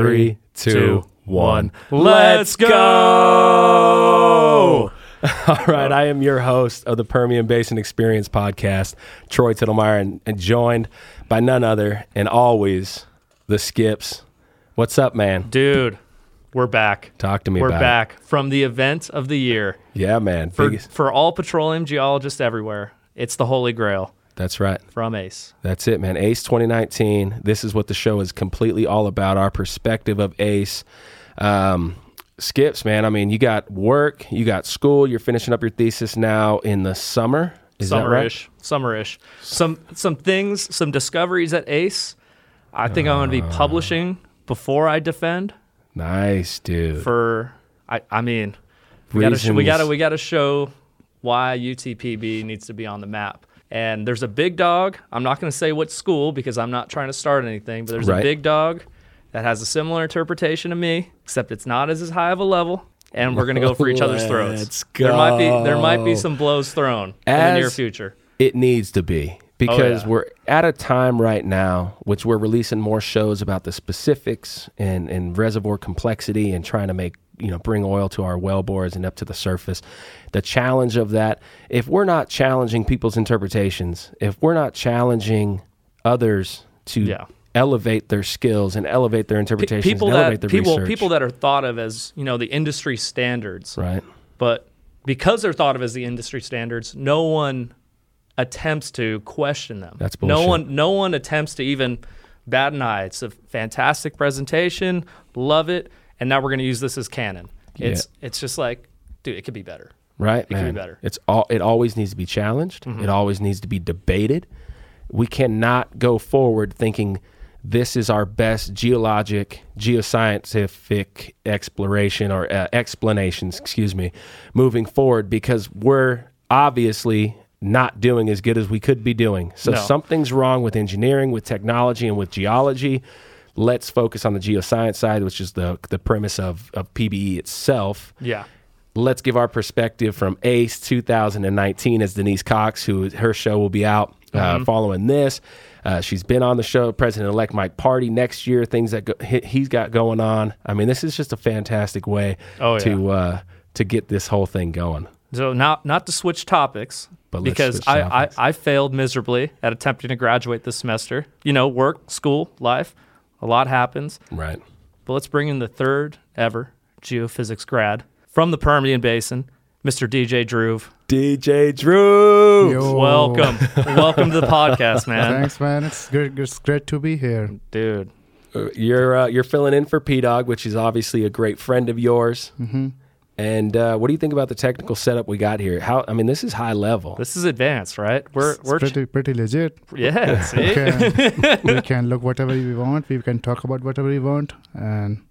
Three, two, one. Let's go! All right, I am your host of the Permian Basin Experience podcast, Troy Tittlemeyer, and, and joined by none other and always the Skips. What's up, man? Dude, we're back. Talk to me We're about it. back from the event of the year. Yeah, man. For, Biggest- for all petroleum geologists everywhere, it's the Holy Grail That's right. from ACE. That's it, man. ACE 2019. This is what the show is completely all about. Our perspective of ACE. Um, skips, man. I mean, you got work, you got school. You're finishing up your thesis now in the summer. Is that right? Summerish. Summerish. Some some things, some discoveries at ACE. I think I'm going to be Ah. publishing before I defend. Nice, dude. For I, I mean, we got to we got to we got to show why UTPB needs to be on the map. And there's a big dog. I'm not going to say what school because I'm not trying to start anything, but there's Right. a big dog that has a similar interpretation to me, except it's not as, as high of a level. And we're going to go for each other's throats. Let's There might be there might be some blows thrown in the near future. It needs to be because yeah. we're at a time right now which we're releasing more shows about the specifics and, and reservoir complexity and trying to make you know bring oil to our well bores and up to the surface. The challenge of that, if we're not challenging people's interpretations, if we're not challenging others to Yeah. elevate their skills and elevate their interpretations people and elevate that their people research, people that are thought of as you know the industry standards, right? but because they're thought of as the industry standards, no one attempts to question them. That's bullshit. No one no one attempts to even bat an eye. It's a fantastic presentation, love it, and now we're going to use this as canon. It's it's just like, dude, it could be better. Right, It could be better. Mm-hmm. It's all. It always needs to be challenged. It always needs to be debated. We cannot go forward thinking this is our best geologic, geoscientific exploration or uh, explanations. Excuse me, moving forward because we're obviously not doing as good as we could be doing. So No. something's wrong with engineering, with technology, and with geology. Let's focus on the geoscience side, which is the the premise of of PBE itself Yeah. let's give our perspective from ACE 2019 as Denise Cox, who her show will be out uh, Mm-hmm. following this. Uh, she's been on the show, President elect Mike Party next year, things that go, he, he's got going on. I mean, this is just a fantastic way Oh, yeah. to uh, to get this whole thing going. So not not to switch topics, But because switch I, topics. I I failed miserably at attempting to graduate this semester. You know, work, school, life, a lot happens. Right. But let's bring in the third ever geophysics grad from the Permian Basin, Mr. DJ Dhruv. DJ Drew. Yo. Welcome, welcome to the podcast, man, Thanks, man. It's great. It's great to be here. dude. Uh, You're uh, you're filling in for P Dog, which is obviously a great friend of yours. hmm And uh, what do you think about the technical setup we got here? How I mean, this is high level. This is advanced, right? We're It's we're pretty pretty legit. yeah. We can, we can look whatever we want. We can talk about whatever we want, and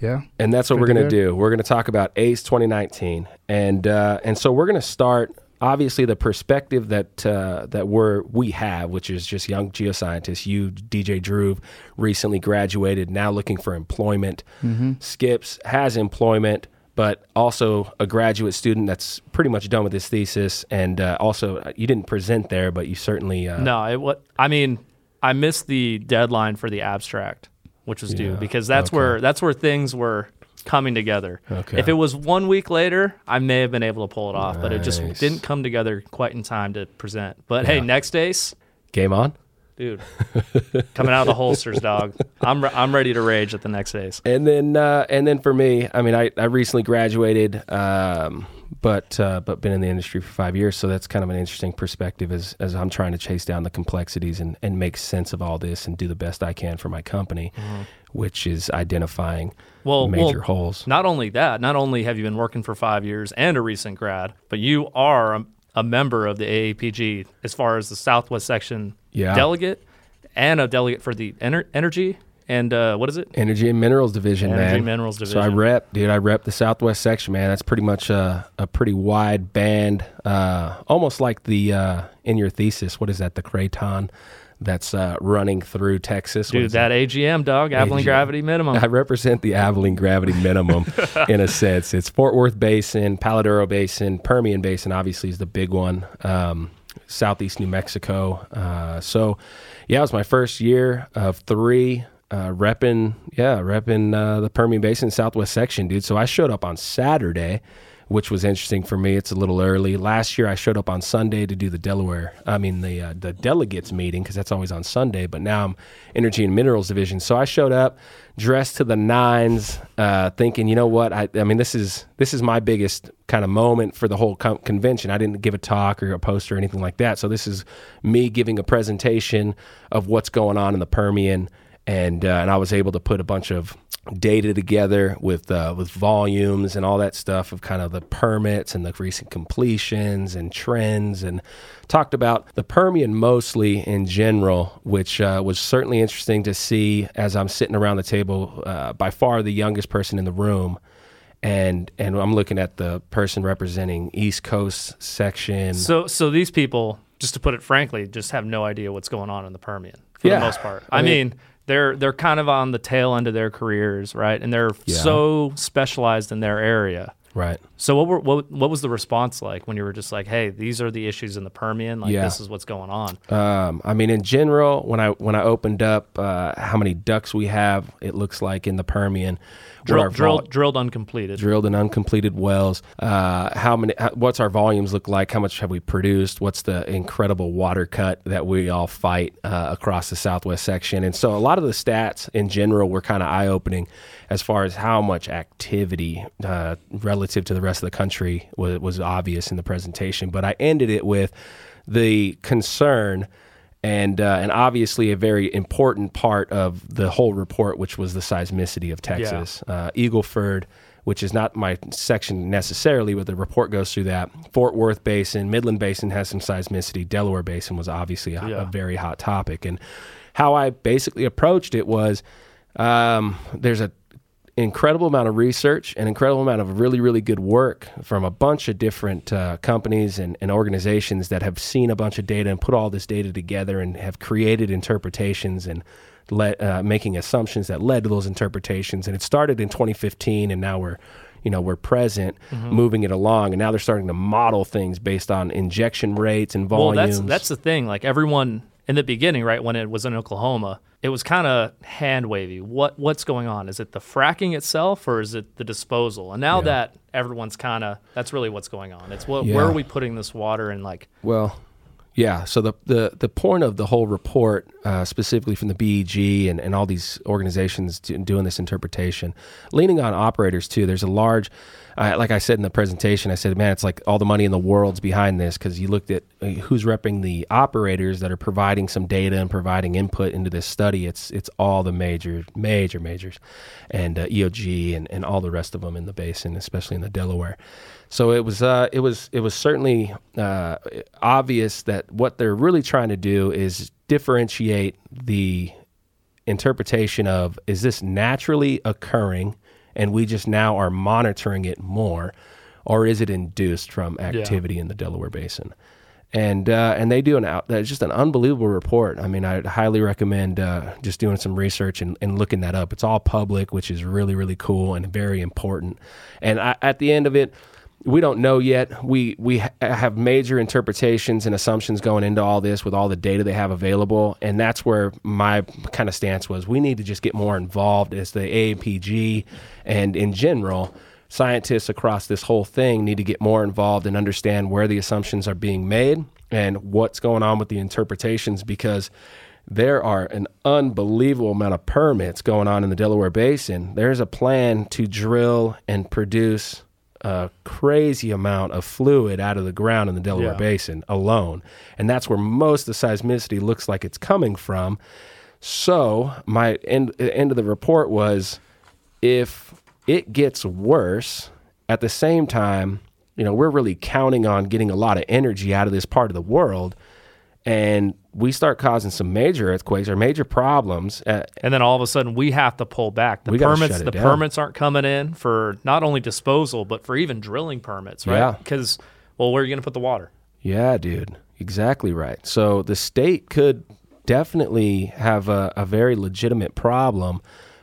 yeah, And that's what we're going to do. We're going to talk about ACE 2019, and uh, and so we're going to start. Obviously, the perspective that uh, that we're we have, which is just young geoscientists. You, DJ Drew, recently graduated, now looking for employment. Skips has employment, but also a graduate student that's pretty much done with his thesis. And uh, also, uh, you didn't present there, but you certainly uh, No, it what I mean, I missed the deadline for the abstract, which was due Yeah, because that's okay. where that's where things were coming together. Okay. If it was one week later, I may have been able to pull it off, but it just didn't come together quite in time to present. But hey, next ace, game on. Dude, coming out of the holsters, dog. I'm re- I'm ready to rage at the next ace. And then uh, and then for me, I mean, I, I recently graduated, um, but uh, but been in the industry for five years, so that's kind of an interesting perspective as as I'm trying to chase down the complexities and and make sense of all this and do the best I can for my company, which is identifying Well, major well, holes. Not only that, not only have you been working for five years and a recent grad, but you are a, member of the AAPG as far as the Southwest section Yeah. delegate and a delegate for the ener- energy and uh, what is it? Energy and Minerals Division, Energy man. Minerals So I rep, dude. I rep the Southwest section, man. That's pretty much a, a pretty wide band, uh, almost like the uh, in your thesis. What is that? The Craton that's uh, running through Texas. Dude, that AGM dog, Abilene AGM. Gravity Minimum. I represent the Abilene Gravity Minimum in a sense. It's Fort Worth Basin, Palo Duro Basin, Permian Basin, obviously, is the big one. Um, Southeast New Mexico. Uh, so, yeah, it was my first year of three. uh, repping, yeah, repping uh, the Permian Basin Southwest section, dude. So I showed up on Saturday, which was interesting for me. It's a little early. Last year I showed up on Sunday to do the Delaware, I mean the uh, the delegates meeting because that's always on Sunday. But now I'm Energy and Minerals Division, so I showed up dressed to the nines, uh, thinking, you know what? I, I mean, this is this is my biggest kind of moment for the whole com- convention. I didn't give a talk or a poster or anything like that. So this is me giving a presentation of what's going on in the Permian, and uh, and I was able to put a bunch of data together with uh, with volumes and all that stuff of kind of the permits and the recent completions and trends and talked about the Permian mostly in general, which uh, was certainly interesting to see as I'm sitting around the table, uh, by far the youngest person in the room. And, and I'm looking at the person representing East Coast section. So so these people, just to put it frankly, just have no idea what's going on in the Permian for Yeah. the most part. I I, mean- mean, they're they're kind of on the tail end of their careers, right? And they're Yeah. so specialized in their area. Right. So what were what, what was the response like when you were just like, "Hey, these are the issues in the Permian. Like Yeah. this is what's going on." Um, I mean, in general, when I when I opened up uh, how many ducks we have, it looks like in the Permian, what our Drilled vol- drilled, drilled uncompleted. drilled and uncompleted wells. Uh, how many? How, what's our volumes look like? How much have we produced? What's the incredible water cut that we all fight uh, across the Southwest section? And so, a lot of the stats in general were kind of eye opening as far as how much activity uh, relative to the rest of the country was, was obvious in the presentation. But I ended it with the concern and uh, and obviously a very important part of the whole report, which was the seismicity of Texas, uh, Eagleford, which is not my section necessarily, but the report goes through that. Fort Worth Basin, Midland Basin has some seismicity. Delaware Basin was obviously a, a very hot topic, and how I basically approached it was um, there's a incredible amount of research and incredible amount of really really good work from a bunch of different uh, companies and, and organizations that have seen a bunch of data and put all this data together and have created interpretations and let, uh, making assumptions that led to those interpretations. And it started in 2015 and now we're you know we're present moving it along. And now they're starting to model things based on injection rates and volumes Well, that's that's the thing. Like everyone in the beginning, right when it was in Oklahoma, it was kind of hand wavy. What what's going on? Is it the fracking itself, or is it the disposal? And now Yeah. that everyone's kind of that's really what's going on. It's what Yeah. where are we putting this water and like Well, yeah. So the the, the point of the whole report, uh, specifically from the BEG and, and all these organizations doing this interpretation, leaning on operators too. There's a large, uh, like I said in the presentation, I said, man, it's like all the money in the world's behind this because you looked at uh, who's repping the operators that are providing some data and providing input into this study. It's it's all the major major majors, and uh, EOG and, and all the rest of them in the basin, especially in the Delaware. So it was uh, it was it was certainly uh, obvious that what they're really trying to do is differentiate the interpretation of is this naturally occurring and we just now are monitoring it more or is it induced from activity in the Delaware Basin? And uh, and they do an out. That's just an unbelievable report. I mean, I'd highly recommend uh, just doing some research and, and looking that up. It's all public, which is really really cool and very important. And I, at the end of it, we don't know yet. We we ha- have major interpretations and assumptions going into all this with all the data they have available, and that's where my kind of stance was. We need to just get more involved as the AAPG and in general. Scientists across this whole thing need to get more involved and understand where the assumptions are being made and what's going on with the interpretations because there are an unbelievable amount of permits going on in the Delaware Basin. There's a plan to drill and produce a crazy amount of fluid out of the ground in the Delaware Yeah. Basin alone. And that's where most of the seismicity looks like it's coming from. So, my end, end of the report was if it gets worse, at the same time, you know, we're really counting on getting a lot of energy out of this part of the world. And we start causing some major earthquakes or major problems. Uh, and then all of a sudden we have to pull back. The permits the down. permits aren't coming in for not only disposal but for even drilling permits, right? Yeah. Because well, where are you going to put the water? Yeah, dude. Exactly right. So the state could definitely have a, a very legitimate problem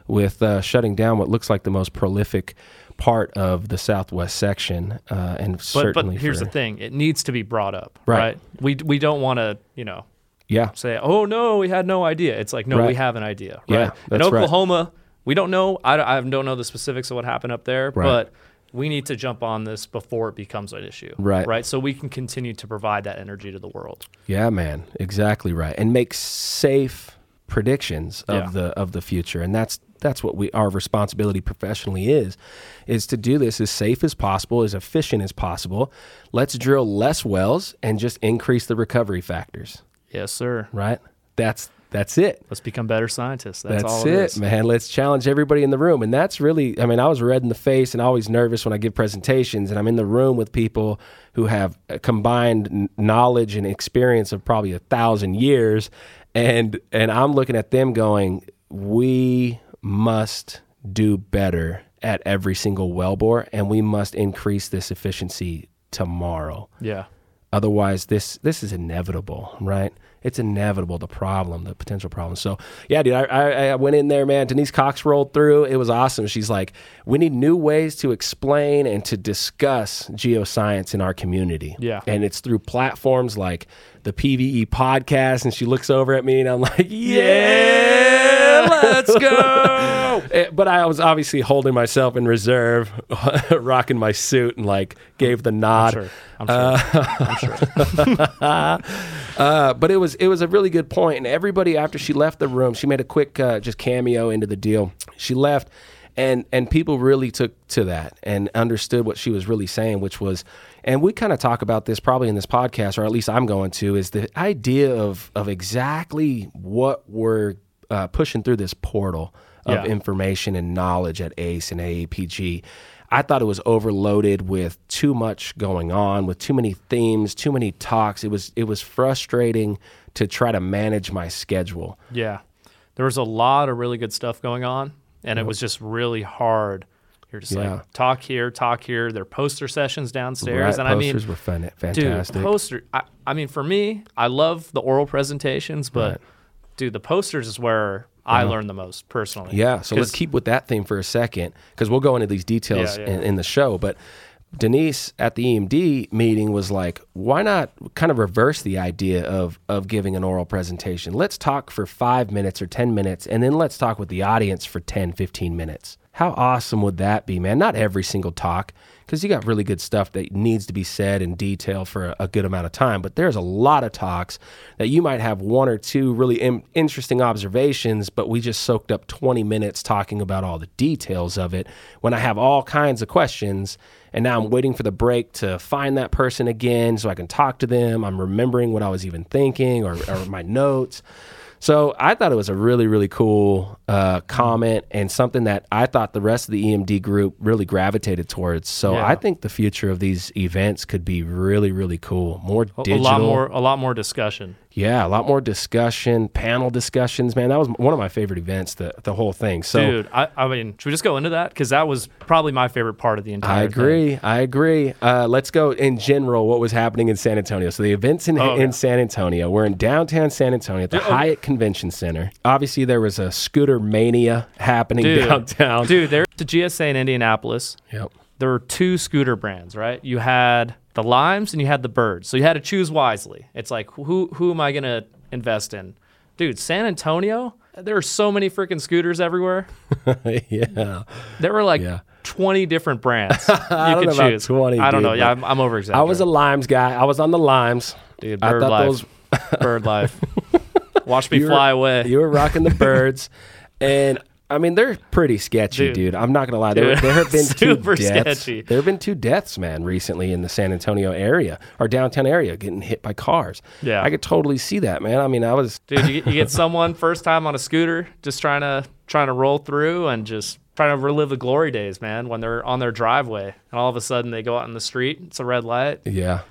with uh, shutting down what looks like the most prolific part of the southwest section. Uh, and But certainly, but here's for- the thing: it needs to be brought up, Right. right? We we don't want to, you know, Yeah. say, "Oh no, we had no idea." It's like, no, we have an idea. Yeah, Right? In that's right. Oklahoma, we don't know. I, don't- I don't know the specifics of what happened up there, Right. but we need to jump on this before it becomes an issue. Right. Right. So we can continue to provide that energy to the world. Yeah, man, exactly right. And make safe predictions of Yeah. the of the future. And that's that's what we our responsibility professionally is is to do this as safe as possible, as efficient as possible. Let's drill less wells and just increase the recovery factors, Yes, sir. right? That's that's it. Let's become better scientists. That's, That's, all it, it is. man. Let's challenge everybody in the room. And that's really, I mean, I was red in the face and always nervous when I give presentations. And I'm in the room with people who have a combined knowledge and experience of probably a thousand years. And, and I'm looking at them going, we must do better at every single wellbore and we must increase this efficiency tomorrow. Yeah. Otherwise, this this is inevitable, right? It's inevitable. The problem, the potential problem. So, yeah, dude, I, I, I went in there, man. Denise Cox rolled through. It was awesome. She's like, we need new ways to explain and to discuss geoscience in our community. Yeah. and it's through platforms like the PBE podcast. And she looks over at me, and I'm like, yeah, let's go. Eh, but I was obviously holding myself in reserve, rocking my suit, and like gave the nod. Sure. I'm sure. I'm sure. Uh, but it was it was a really good point, and everybody after she left the room, she made a quick uh, just cameo into the deal. She left, and and people really took to that and understood what she was really saying, which was, and we kind of talk about this probably in this podcast, or at least I'm going to, is the idea of of exactly what we're uh, pushing through this portal of Yeah. information and knowledge at ACE and AAPG. I thought it was overloaded with too much going on, with too many themes, too many talks. It was it was frustrating to try to manage my schedule. Yeah. There was a lot of really good stuff going on, and it was just really hard. You're just Yeah. like, talk here, talk here. There are poster sessions downstairs. Right, and I mean, posters were fun, dude, fantastic. poster. I, I mean, for me, I love the oral presentations, but Right. Uh-huh. dude, the posters is where I learned the most personally. Yeah, so let's keep with that theme for a second because we'll go into these details Yeah, yeah. In, in the show. But Denise at the EMD meeting was like, why not kind of reverse the idea of of giving an oral presentation? Let's talk for five minutes or 10 minutes, and then let's talk with the audience for 10, 15 minutes. How awesome would that be, man? Not every single talk, because you got really good stuff that needs to be said in detail for a, a good amount of time. But there's a lot of talks that you might have one or two really interesting observations, but we just soaked up 20 minutes talking about all the details of it when I have all kinds of questions. And now I'm waiting for the break to find that person again so I can talk to them. I'm remembering what I was even thinking or, or my notes. So I thought it was a really, really cool uh, comment and something that I thought the rest of the EMD group really gravitated towards. So Yeah. I think the future of these events could be really, really cool. More a, a digital. lot more, a lot more discussion. Yeah, a lot more discussion, panel discussions. Man, that was one of my favorite events. The the whole thing. So Dude, I, I mean, should we just go into that? Because that was probably my favorite part of the entire I agree. I agree. Uh, let's go in general. What was happening in San Antonio? So the events in, Oh, in yeah. San Antonio. We're in downtown San Antonio at the Dude, oh. Hyatt Convention Center. Obviously, there was a scooter mania happening Dude, downtown. Dude, there to GSA in Indianapolis. Yep. there were two scooter brands, right? You had the Limes and you had the Birds. So you had to choose wisely. It's like who who am I going to invest in? Dude, San Antonio, there are so many freaking scooters everywhere. yeah. There were like Yeah. 20 different brands you I don't could choose. 20, I don't dude, know. Yeah, I'm, I'm over exaggerating. I was a Limes guy. I was on the Limes. dude, bird life. those bird life. Watch me You were- fly away. You were rocking the birds, and I mean they're pretty sketchy, dude. Dude. I'm not gonna lie. There, there have been two deaths. sketchy. There have been two deaths, man, recently in the San Antonio area or downtown area, getting hit by cars. Yeah. I could totally see that, man. I mean, I was Dude, you, you get someone first time on a scooter, just trying to trying to roll through and just trying to relive the glory days, man. When they're on their driveway, and all of a sudden they go out in the street, it's a red light. yeah,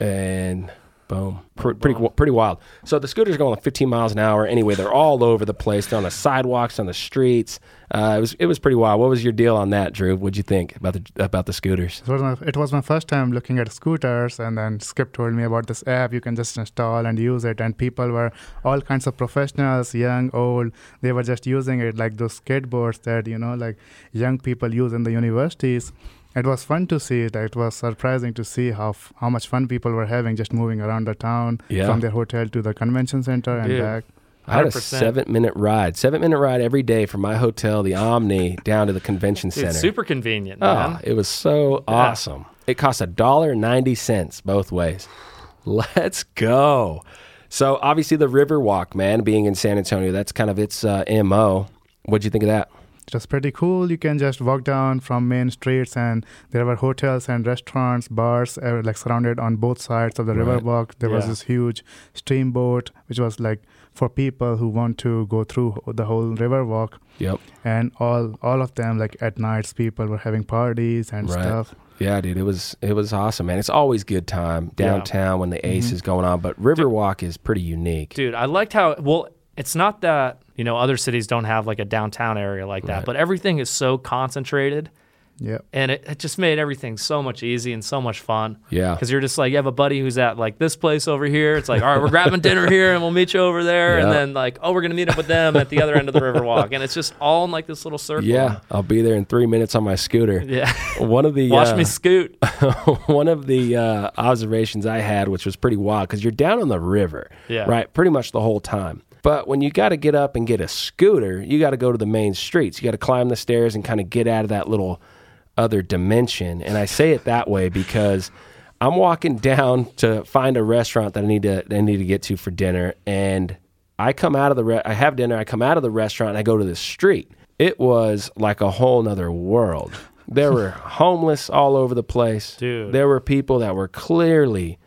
and boom, Pr- pretty pretty wild. So the scooters are going like 15 miles an hour. Anyway, they're all over the place. They're on the sidewalks, on the streets. Uh, it was it was pretty wild. What was your deal on that, Drew? What'd you think about the about the scooters? It was, my, it was my first time looking at scooters, and then Skip told me about this app you can just install and use it. And people were all kinds of professionals, young, old. They were just using it like those skateboards that you know, like young people use in the universities. It was fun to see it. It was surprising to see how f- how much fun people were having just moving around the town Yeah. from their hotel to the convention center and Dude. back. I had a seven minute ride, seven minute ride every day from my hotel, the Omni, down to the convention Dude, center. super convenient, Oh, man. it was so awesome. It cost a dollar ninety cents both ways. Let's go. So obviously the Riverwalk, man, being in San Antonio, that's kind of its uh, mo. What'd you think of that? It was pretty cool. You can just walk down from main streets, and there were hotels and restaurants, bars, uh, like surrounded on both sides of the Right. riverwalk. There was this huge steamboat, which was like for people who want to go through the whole riverwalk. Yep. And all all of them, like at nights, people were having parties and Right. stuff. Yeah, dude, it was it was awesome, man. It's always good time downtown when the Ace Mhm. is going on, but Riverwalk is pretty unique. Dude, I liked how well it's not that, you know, other cities don't have like a downtown area like that, Right. but everything is so concentrated Yeah. and it, it just made everything so much easy and so much fun. Yeah. Because you're just like, you have a buddy who's at like this place over here. It's like, all right, we're grabbing dinner here and we'll meet you over there. Yeah. And then like, oh, we're going to meet up with them at the other end of the Riverwalk. And it's just all in like this little circle. Yeah, I'll be there in three minutes on my scooter. Yeah. One of the Watch uh, me scoot. one of the uh, observations I had, which was pretty wild, because you're down on the river, Yeah. right, pretty much the whole time. But when you got to get up and get a scooter, you got to go to the main streets. You got to climb the stairs and kind of get out of that little other dimension. And I say it that way because I'm walking down to find a restaurant that I need to I need to get to for dinner, and I come out of the re- I have dinner. I come out of the restaurant and I go to the street. It was like a whole nother world. There were homeless all over the place. Dude. There were people that were clearly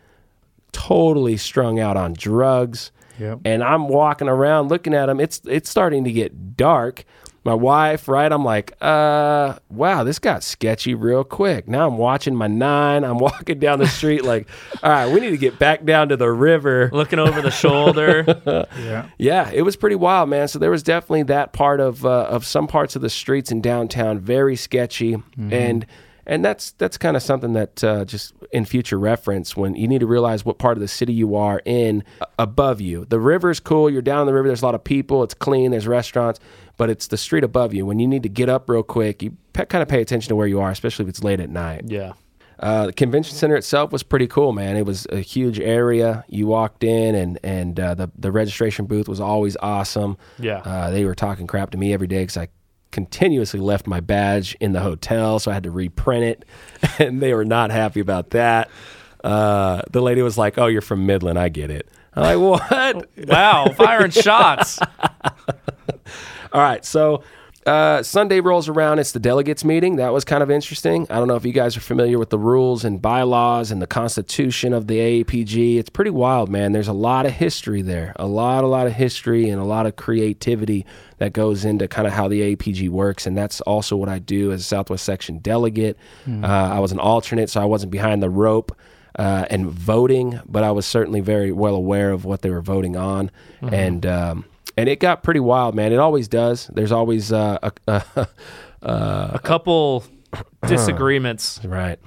totally strung out on drugs. Yep. And I'm walking around looking at them. It's it's starting to get dark. My wife, right? I'm like, uh, wow, this got sketchy real quick. Now I'm watching my nine. I'm walking down the street like, all right, we need to get back down to the river. Looking over the shoulder. Yeah. Yeah, it was pretty wild, man. So there was definitely that part of uh, of some parts of the streets in downtown very sketchy, and and that's that's kind of something that uh, just in future reference when you need to realize what part of the city you are in uh, above you. The river's cool. You're down the river. There's a lot of people. It's clean. There's restaurants, but it's the street above you. When you need to get up real quick, you pe- kind of pay attention to where you are, especially if it's late at night. yeah. Uh, the convention center itself was pretty cool, man. It was a huge area. You walked in, and and uh, the the registration booth was always awesome. Yeah. Uh, they were talking crap to me every day because I continuously left my badge in the hotel, so I had to reprint it, and they were not happy about that. Uh, the lady was like, "Oh, you're from Midland. I get it." I'm like, "What?" Wow. Firing shots. All right, so uh, Sunday rolls around. It's the delegates meeting. That was kind of interesting. I don't know if you guys are familiar with the rules and bylaws and the constitution of the AAPG. It's pretty wild, man. There's a lot of history there, a lot, a lot of history and a lot of creativity that goes into kind of how the AAPG works. And that's also what I do as a Southwest Section delegate. Uh, I was an alternate, so I wasn't behind the rope. Uh, and voting, but I was certainly very well aware of what they were voting on, and um, and it got pretty wild, man. It always does. There's always uh, a, a, A couple disagreements. right,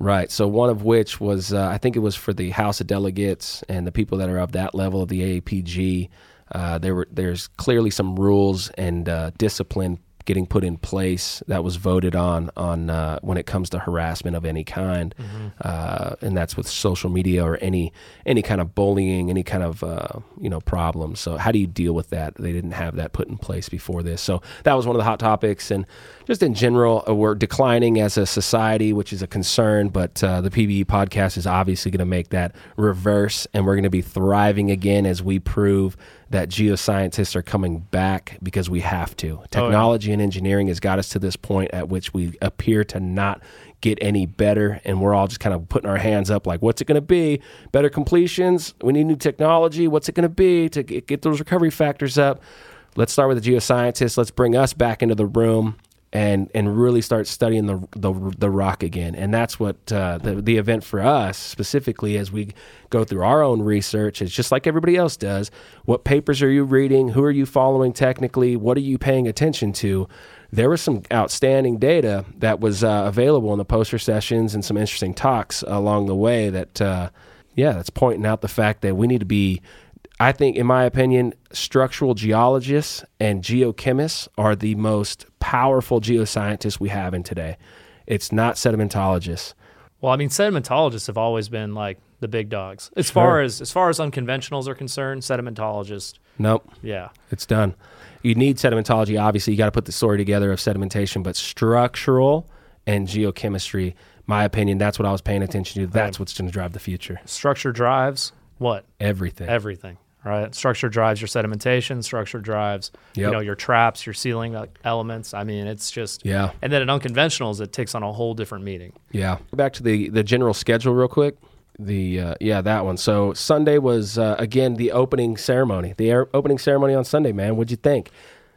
right. So one of which was uh, I think it was for the House of Delegates and the people that are of that level of the AAPG. Uh, there were there's clearly some rules and uh, discipline getting put in place that was voted on on uh, when it comes to harassment of any kind, uh, and that's with social media or any any kind of bullying, any kind of uh, you know problem. So how do you deal with that? They didn't have that put in place before this, so that was one of the hot topics. And just in general, uh, we're declining as a society, which is a concern. But uh, the PBE podcast is obviously going to make that reverse, and we're going to be thriving again as we prove that geoscientists are coming back because we have to. Oh, technology and engineering has got us to this point at which we appear to not get any better, and we're all just kind of putting our hands up like, what's it going to be? Better completions? We need new technology. What's it going to be to get, get those recovery factors up? Let's start with the geoscientists. Let's bring us back into the room and and really start studying the the, the rock again. And that's what uh, the the event for us specifically as we go through our own research. is just like everybody else does. What papers are you reading? Who are you following technically? What are you paying attention to? There was some outstanding data that was uh, available in the poster sessions and some interesting talks along the way. That uh, yeah, that's pointing out the fact that we need to be I think, in my opinion, structural geologists and geochemists are the most powerful geoscientists we have in today. It's not sedimentologists. Well, I mean, sedimentologists have always been like the big dogs as far as as far as unconventionals are concerned. Sedimentologists, Nope, yeah, it's done. You need sedimentology. Obviously, you got to put the story together of sedimentation, but structural and geochemistry, my opinion, that's what I was paying attention to. That's what's going to drive the future. structure drives what Everything. everything. Right, structure drives your sedimentation. Structure drives, you know, your traps, your sealing uh, elements. I mean, it's just yeah. And then in unconventionals, it takes on a whole different meaning. Yeah. Back to the the general schedule real quick. The uh, yeah that one. So Sunday was uh, again the opening ceremony. The air, opening ceremony on Sunday, man. What'd you think,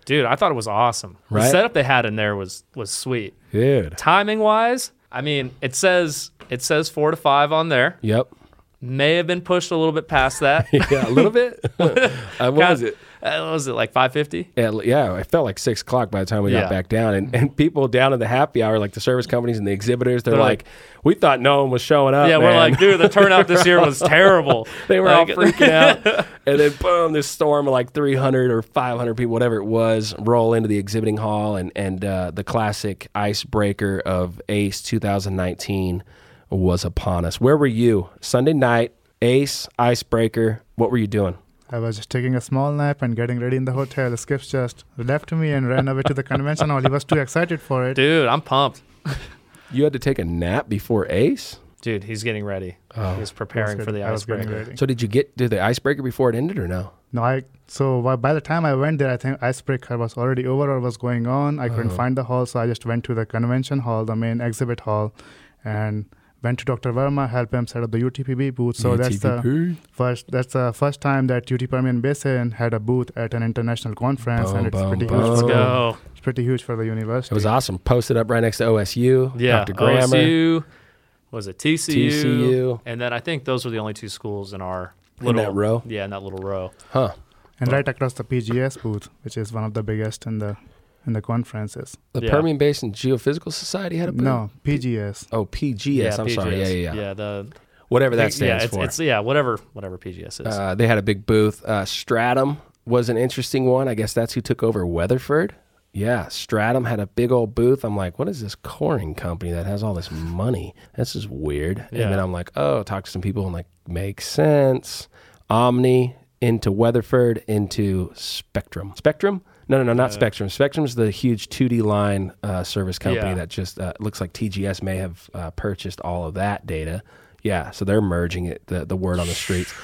Dude, I thought it was awesome. The Right? setup they had in there was was sweet. dude? Timing wise, I mean, it says it says four to five on there. Yep. May have been pushed a little bit past that. Yeah, a little bit. uh, what was it? Was it like five fifty? Yeah, yeah, it felt like six o'clock by the time we Yeah. got back down, and, and people down in the happy hour, like the service companies and the exhibitors, they're, They're like, like- "We thought no one was showing up." Yeah, we're like, dude, the turnout this year was terrible. they were all freaking out, and then boom, this storm of like 300 or 500 people, whatever it was, roll into the exhibiting hall, and and uh, the classic icebreaker of Ace 2019 was upon us. Where were you Sunday night? Ace icebreaker. What were you doing? I was just taking a small nap and getting ready in the hotel. Skips just left me and ran away to the convention hall. He was too excited for it. Dude, I'm pumped. You had to take a nap before Ace. Dude, he's getting ready. Oh. He's preparing for the I was getting icebreaker. So did you get to the icebreaker before it ended or no? No, I so by- by the time I went there, I think icebreaker was already over or was going on. I couldn't Uh-huh. find the hall, so I just went to the convention hall, the main exhibit hall, and went to Dr. Verma, help him set up the UTPB booth. So that's the first that's the first time that UT Permian Basin had a booth at an international conference, Boom, and it's boom, pretty boom. huge. Let's For, go. it's pretty huge for the university. It was awesome. Posted up right next to OSU. Yeah. Dr. Grammer. OSU, was it TCU? TCU. And then I think those were the only two schools in our In little that row? Yeah, in that little row. Huh. and right across the PGS booth, which is one of the biggest in the in the conferences. The Yeah. Permian Basin Geophysical Society had a booth? No, PGS. Oh, PGS. I'm sorry. Yeah, yeah, yeah. Yeah, the Whatever that yeah, stands it's, for. it's yeah, whatever whatever PGS is. Uh, they had a big booth. Uh, Stratum was an interesting one. I guess that's who took over Weatherford. Yeah, Stratum had a big old booth. I'm like, what is this coring company that has all this money? This is weird. Yeah. And then I'm like, oh, talk to some people. I'm like, makes sense. Omni into Weatherford into Spectrum. Spectrum? No, no, no, not Uh, Spectrum. Spectrum's the huge 2D line uh, service company Yeah. that just uh, looks like TGS may have uh, purchased all of that data. Yeah, so they're merging it, the, the word on the streets.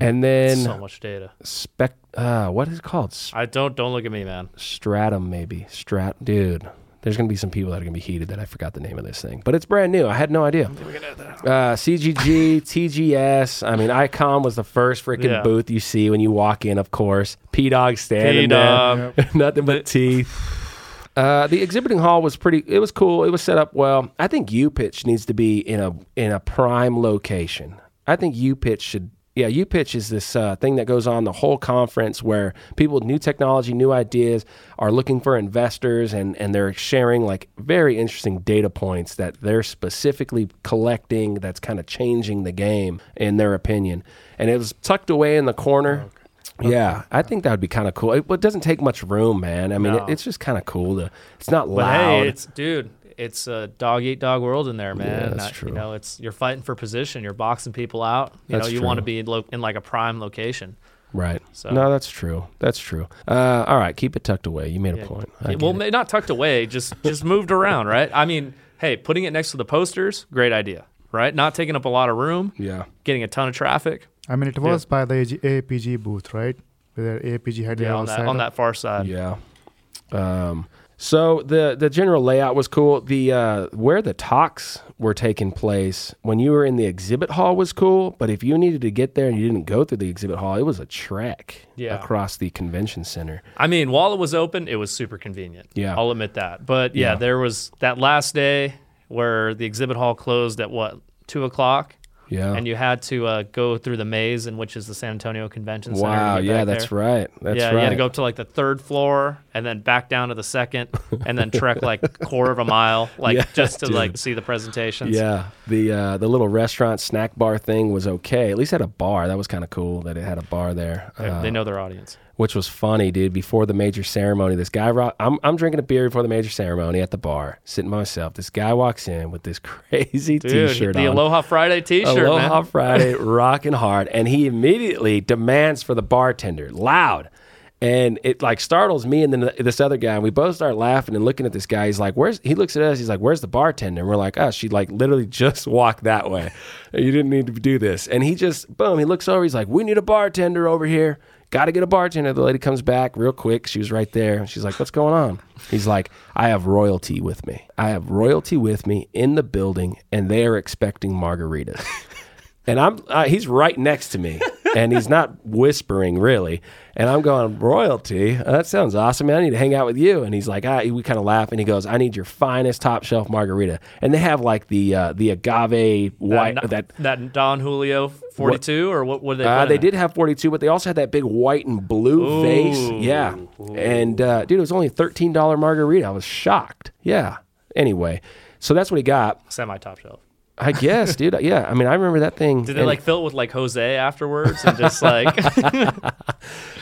And then so much data. spec, uh, what is it called? S- I don't don't look at me, man. Stratum, maybe. Strat, dude. There's gonna be some people that are gonna be heated that I forgot the name of this thing, but it's brand new. I had no idea. Uh, CGG, TGS. I mean, Ikon was the first freaking Yeah. booth you see when you walk in. Of course, P Dog standing there, P-Dog. nothing but teeth. Uh, the exhibiting hall was pretty. It was cool. It was set up well. I think U Pitch needs to be in a in a prime location. I think U Pitch should. Yeah, U Pitch is this uh, thing that goes on the whole conference where people with new technology, new ideas are looking for investors and, and they're sharing like very interesting data points that they're specifically collecting that's kind of changing the game in their opinion. And it was tucked away in the corner. Yeah, I think that would be kind of cool. It, it doesn't take much room, man. I mean, No. it, it's just kind of cool to. It's not loud. hey, it's dude, it's a dog eat dog world in there, man. that's Not- true. You know, it's you're fighting for position. You're boxing people out. You That's know, you true. want to be in, lo- in like a prime location. right. So- No, that's true. That's true. Uh, all right, keep it tucked away. You made a point. I well, it. not tucked away, just just moved around, right? I mean, hey, putting it next to the posters, great idea, right? Not taking up a lot of room, yeah. getting a ton of traffic. I mean, it was by the APG booth, right? Where APG had their Yeah, all on that on that far side. Yeah. Um, so the the general layout was cool. The uh, where the talks were taking place when you were in the exhibit hall was cool. But if you needed to get there and you didn't go through the exhibit hall, it was a trek Yeah. across the convention center. I mean, while it was open, it was super convenient. Yeah. I'll admit that. But yeah, Yeah. there was that last day where the exhibit hall closed at what two o'clock, Yeah. and you had to uh, go through the maze, in which is the San Antonio Convention Center. wow. Yeah, that's there. right. That's yeah, right. you had to go up to like the third floor and then back down to the second, and then trek like a quarter of a mile, like Yeah, just to dude. like see the presentations. Yeah, the uh, the little restaurant snack bar thing was okay. At least it had a bar. That was kind of cool that it had a bar there. They, Uh, they know their audience. Which was funny, dude. Before the major ceremony, this guy, I'm, I'm drinking a beer before the major ceremony at the bar, sitting by myself. This guy walks in with this crazy Dude, t-shirt on. the on. Aloha Friday T-shirt, Aloha man. Friday, rocking hard, and he immediately demands for the bartender, loud, and it like startles me and then this other guy, and we both start laughing and looking at this guy. He's like, "Where's?" He looks at us. He's like, "Where's the bartender?" And we're like, "Oh, she like literally just walked that way. You didn't need to do this." And he just boom, he looks over. He's like, "We need a bartender over here." Got to get a bartender. The lady comes back real quick. She was right there. She's like, "What's going on?" He's like, "I have royalty with me. I have royalty with me in the building, and they are expecting margaritas." and I'm uh, he's right next to me, and he's not whispering really, and I'm going royalty. Uh, that sounds awesome, man. I need to hang out with you. And he's like, ah, we kind of laugh, and he goes, I need your finest top shelf margarita, and they have like the uh, the agave white that, that. that Don Julio 42 or what? were they? Uh, they did have 42, but they also had that big white and blue vase. Yeah. And, uh, dude, it was only a $13 margarita. I was shocked. Yeah. Anyway, so that's what he got. semi top shelf. I guess, dude. Yeah. I mean, I remember that thing. Did they like fill it with like Jose afterwards and just like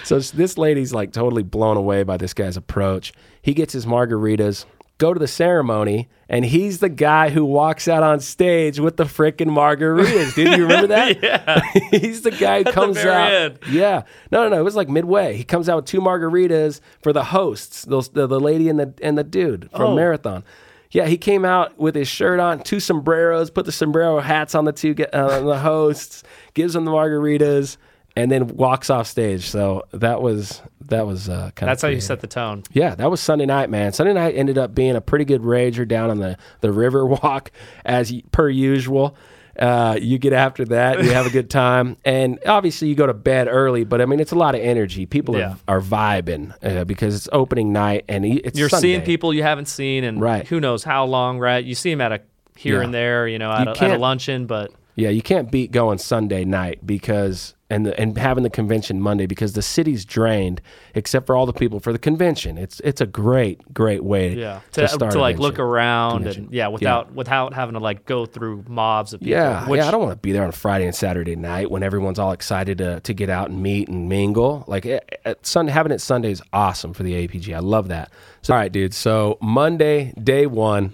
So this lady's like totally blown away by this guy's approach. He gets his margaritas, go to the ceremony, and he's the guy who walks out on stage with the frickin' margaritas. Did you remember that? yeah. he's the guy who the comes out. end. Yeah. No, no, no. It was like midway. He comes out with two margaritas for the hosts, those the, the lady and the and the dude from Oh. Marathon. Yeah, he came out with his shirt on, two sombreros, put the sombrero hats on the two uh, the hosts, gives them the margaritas, and then walks off stage. So that was that was uh, kind That's of That's how you set the tone. yeah, that was Sunday night, man. Sunday night ended up being a pretty good rager down on the, the river walk as per usual. Uh, you get after that, you have a good time, and obviously you go to bed early. But I mean, it's a lot of energy. People Yeah. are, are vibing uh, because it's opening night, and it's You're Sunday. seeing people you haven't seen and Right. who knows how long, right? You see them at a here Yeah. and there, you know, at, You a, at a luncheon, but Yeah, you can't beat going Sunday night because and the, and having the convention Monday because the city's drained except for all the people for the convention. It's it's a great great way yeah, to, to, start to like look around convention. and yeah, without without having to like go through mobs of people. Yeah, which, yeah. I don't want to be there on Friday and Saturday night when everyone's all excited to, to get out and meet and mingle. Like eh, eh, Sunday, having it Sunday is awesome for the APG. I love that. So, all right, dude. So Monday, day one,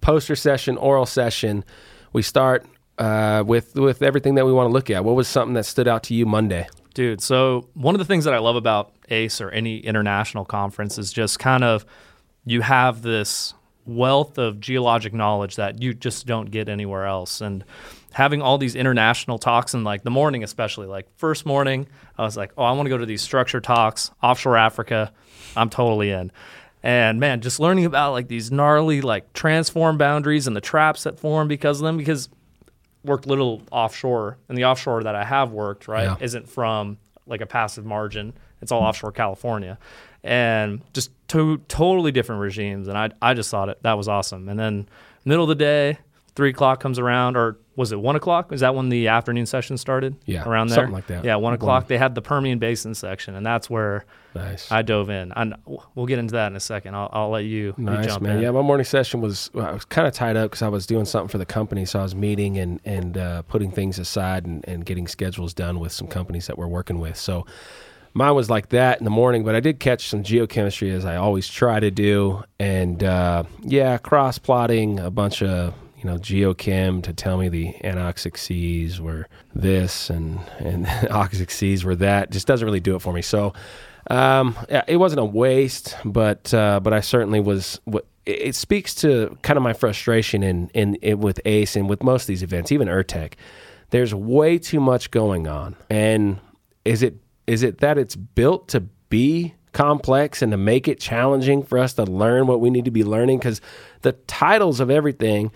poster session, oral session. We start uh, with with everything that we want to look at. What was something that stood out to you Monday? Dude, so one of the things that I love about ACE or any international conference is just kind of you have this wealth of geologic knowledge that you just don't get anywhere else. And having all these international talks in like the morning, especially like first morning, I was like, oh, I want to go to these structure talks, offshore Africa. I'm totally in. And man, just learning about like these gnarly like transform boundaries and the traps that form because of them, because worked little offshore, and the offshore that I have worked right Yeah. isn't from like a passive margin. It's all hmm. offshore California, and just two totally different regimes. And I I just thought it that was awesome. And then middle of the day, three o'clock comes around, or was it one o'clock? Is that when the afternoon session started? Yeah, around there, something like that. Yeah, one One. o'clock. They had the Permian Basin section, and that's where Nice. I dove in. And we'll get into that in a second. I'll, I'll let you, you Nice jump man. in. Yeah, my morning session was well, I was kind of tied up because I was doing something for the company, so I was meeting and and uh, putting things aside and, and getting schedules done with some companies that we're working with. So mine was like that in the morning, but I did catch some geochemistry as I always try to do, and uh, yeah, cross plotting a bunch of you know geochem to tell me the anoxic seas were this and and oxic seas were that. Just doesn't really do it for me. So. Um, it wasn't a waste, but uh, but I certainly was. What it it speaks to kind of my frustration in, in in with Ace and with most of these events, even Urtec. There's way too much going on, and is it is it that it's built to be complex and to make it challenging for us to learn what we need to be learning? Because the titles of everything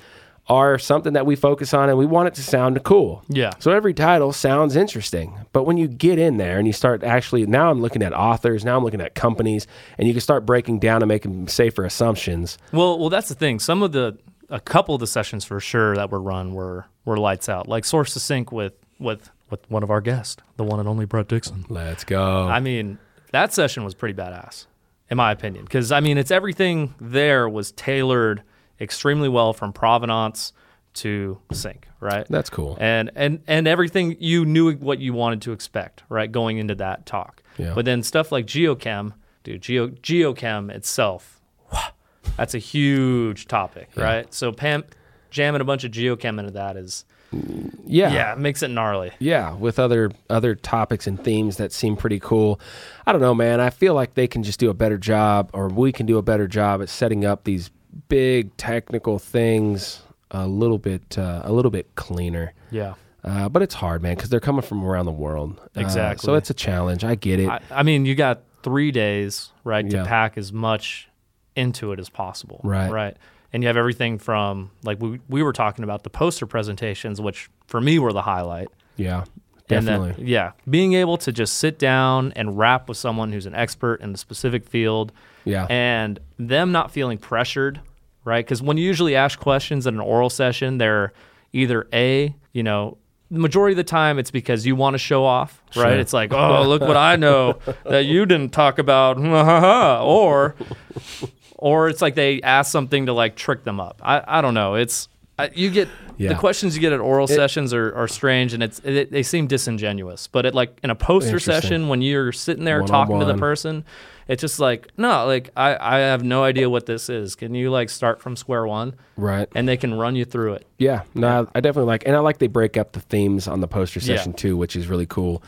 are something that we focus on, and we want it to sound cool. Yeah. So every title sounds interesting, but when you get in there and you start actually, now I'm looking at authors, now I'm looking at companies, and you can start breaking down and making safer assumptions. Well, well, that's the thing. Some of the, a couple of the sessions for sure that were run were were lights out. Like source to sink with with with one of our guests, the one and only Brett Dixon. Let's go. I mean, that session was pretty badass, in my opinion, because I mean, it's everything there was tailored extremely well from provenance to sink, right? That's cool. and and and everything you knew what you wanted to expect right going into that talk Yeah. But then stuff like geochem, dude, geo geochem itself, that's a huge topic, Yeah. right? So Pam jamming a bunch of geochem into that is Yeah. yeah, it makes it gnarly. Yeah, with other other topics and themes that seem pretty cool. I don't know, man. I feel like they can just do a better job, or we can do a better job at setting up these big technical things a little bit uh, a little bit cleaner. Yeah. Uh, but it's hard, man, because they're coming from around the world. Uh, Exactly. so it's a challenge. I get it. I, I mean, you got three days, right, to Yeah. pack as much into it as possible. Right. Right. And you have everything from like we we were talking about the poster presentations, which for me were the highlight. yeah, And then- definitely. yeah. Being able to just sit down and rap with someone who's an expert in the specific field yeah. and them not feeling pressured, right? Because when you usually ask questions in an oral session, they're either A, you know, the majority of the time it's because you want to show off, right? Sure. It's like, oh, look what I know that you didn't talk about, or, or it's like they ask something to like trick them up. I, I don't know. It's I, you get Yeah. the questions you get at oral sessions are, are strange and it's it, they seem disingenuous. But it like in a poster session when you're sitting there talking to the person, it's just like no, like I I have no idea what this is. Can you like start from square one? right. And they can run you through it. Yeah, no, I definitely like, and I like they break up the themes on the poster Yeah. session too, which is really cool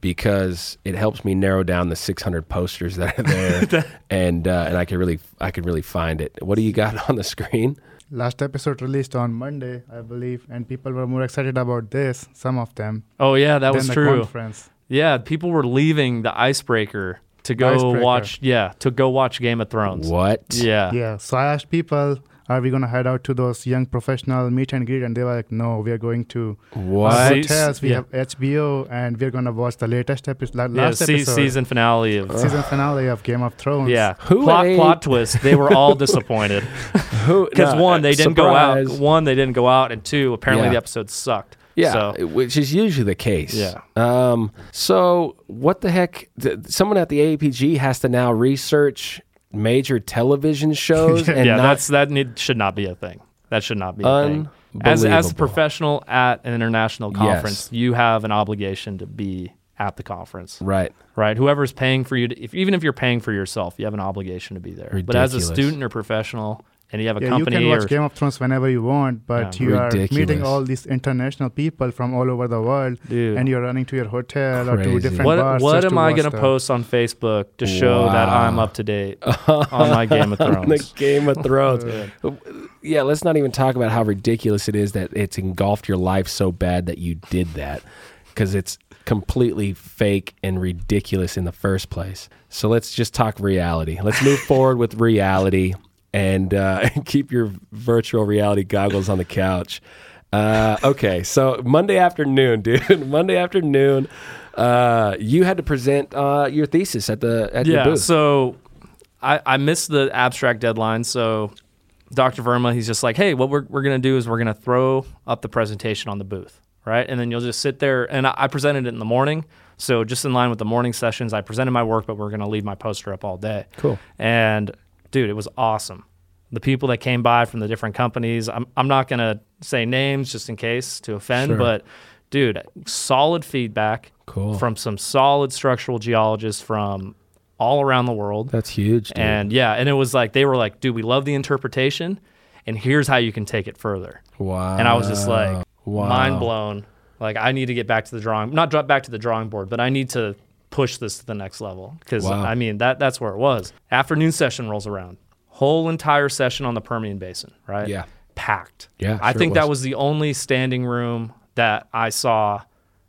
because it helps me narrow down the 600 posters that are there, and uh, and I can really I can really find it. What do you got on the screen? Last episode released on Monday, I believe, and people were more excited about this, some of them, Oh yeah, that than was the true. conference. Yeah, people were leaving the icebreaker to go Icebreaker. watch. Yeah, to go watch Game of Thrones. What? Yeah. Yeah, so I asked people, are we going to head out to those young professional meet and greet? And they were like, no, we are going to What? Hotels. We yeah. have HBO, and we're going to watch the latest episode, Yeah, se- episode, season finale of season finale of Game of Thrones. yeah. Who plot ate- plot twist. They were all disappointed Who? because no, one, they didn't go out. One, they didn't go out, and two, apparently Yeah. the episode sucked. Yeah, So which is usually the case. Yeah. Um. So what the heck? Th- someone at the APG has to now research major television shows and yeah, not that's that need, should not be a thing. That should not be a thing. As as a professional at an international conference, you have an obligation to be at the conference. right. right? Whoever's paying for you, to, if, even if you're paying for yourself, you have an obligation to be there. Ridiculous. But as a student or professional, and you have a Yeah, you company can watch or Game of Thrones whenever you want, but Yeah. you are meeting all these international people from all over the world, Dude. and you're running to your hotel or to different what bars. what am to I gonna post on Facebook to show that I'm up to date on my Game of Thrones? the Game of Thrones. yeah, let's not even talk about how ridiculous it is that it's engulfed your life so bad that you did that because it's completely fake and ridiculous in the first place. So let's just talk reality. Let's move forward with reality and uh, keep your virtual reality goggles on the couch. Uh, okay, so Monday afternoon, dude. Monday afternoon, uh, you had to present uh, your thesis at the at your yeah. booth. So I, I missed the abstract deadline. So Dr. Verma, he's just like, hey, what we're, we're going to do is we're going to throw up the presentation on the booth, right? And then you'll just sit there. And I, I presented it in the morning. So just in line with the morning sessions, I presented my work, but we're going to leave my poster up all day. Cool. And dude, it was awesome. The people that came by from the different companies, I'm, I'm not going to say names just in case to offend, Sure. but dude, solid feedback Cool. from some solid structural geologists from all around the world. That's huge, dude. And yeah, and it was like they were like, dude, we love the interpretation, and here's how you can take it further. Wow. And I was just like, Wow. mind blown. Like I need to get back to the drawing, not drop back to the drawing board, but I need to push this to the next level because Wow. I mean that that's where it was. Afternoon session rolls around, whole entire session on the Permian Basin, right? Yeah. packed. Yeah, I sure think it that was. was the only standing room that I saw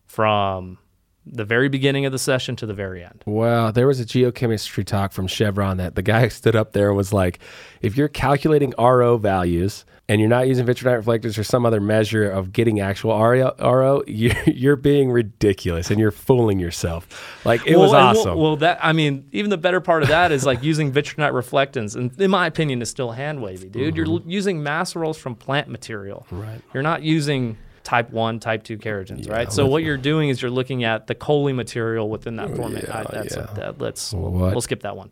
from the very beginning of the session to the very end. Well, there was a geochemistry talk from Chevron that the guy stood up there was like, if you're calculating RO values and you're not using vitrinite reflectors or some other measure of getting actual RO, RO you're, you're being ridiculous and you're fooling yourself. Like, it was Well, and awesome. Well, well, that I mean, even the better part of that is like using vitrinite reflectance, and in my opinion, is still hand wavy, dude. You're l- using macerals from plant material. Mm-hmm. Right. You're not using type one, type two kerogens, right? So what you're doing is you're looking at the choline material within that format. yeah, I, that's yeah. that, let's we'll, we'll skip that one.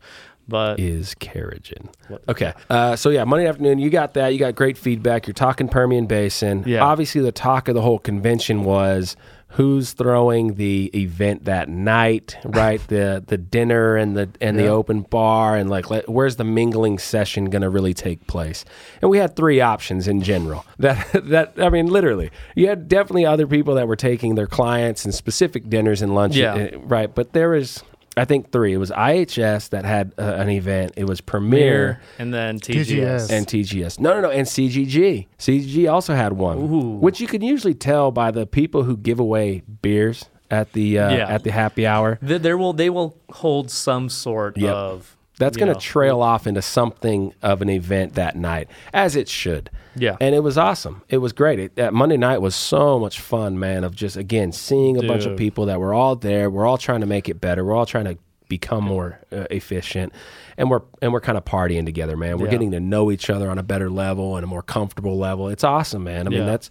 But is Carrigan. Okay. Uh, so yeah, Monday afternoon, you got that. You got great feedback. You're talking Permian Basin. Yeah. Obviously, the talk of the whole convention was who's throwing the event that night, right? the the dinner and the and the open bar and like let, where's the mingling session going to really take place? And we had three options in general. That that I mean, literally, you had definitely other people that were taking their clients and specific dinners and lunch, Yeah. uh, right? But there was. I think three. It was IHS that had uh, an event. It was Premier and then TGS. TGS. and TGS. No, no, no, and CGG. CGG also had one, Ooh. which you can usually tell by the people who give away beers at the uh, Yeah. at the happy hour. Th- there will they will hold some sort Yep. of That's going to trail off into something of an event that night, as it should. Yeah. And it was awesome. It was great. It, that Monday night was so much fun, man, of just, again, seeing a bunch of Dude. people that were all there. We're all trying to make it better. We're all trying to become more uh, efficient. And we're, and we're kind of partying together, man. We're Yeah. getting to know each other on a better level and a more comfortable level. It's awesome, man. I mean, Yeah. that's,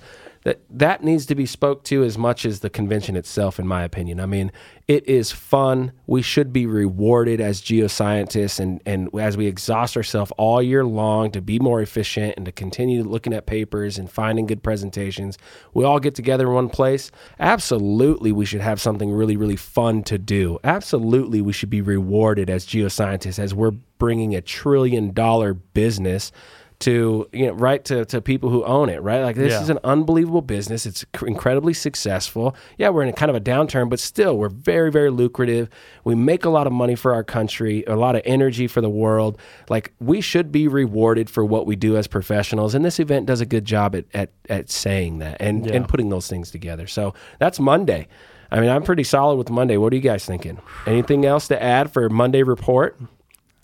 that that needs to be spoke to as much as the convention itself in my opinion. I mean it is fun. We should be rewarded as geoscientists and and as we exhaust ourselves all year long to be more efficient and to continue looking at papers and finding good presentations. We all get together in one place. Absolutely we should have something really really fun to do. Absolutely we should be rewarded as geoscientists as we're bringing a trillion dollar business to you know right to, to people who own it right? Like this Yeah. is an unbelievable business. It's cr- incredibly successful. Yeah we're in a kind of a downturn but still we're very very lucrative. We make a lot of money for our country a lot of energy for the world. Like we should be rewarded for what we do as professionals and this event does a good job at at, at saying that and Yeah. and putting those things together. So that's monday. I mean i'm pretty solid with monday. What are you guys thinking? Anything else to add for monday report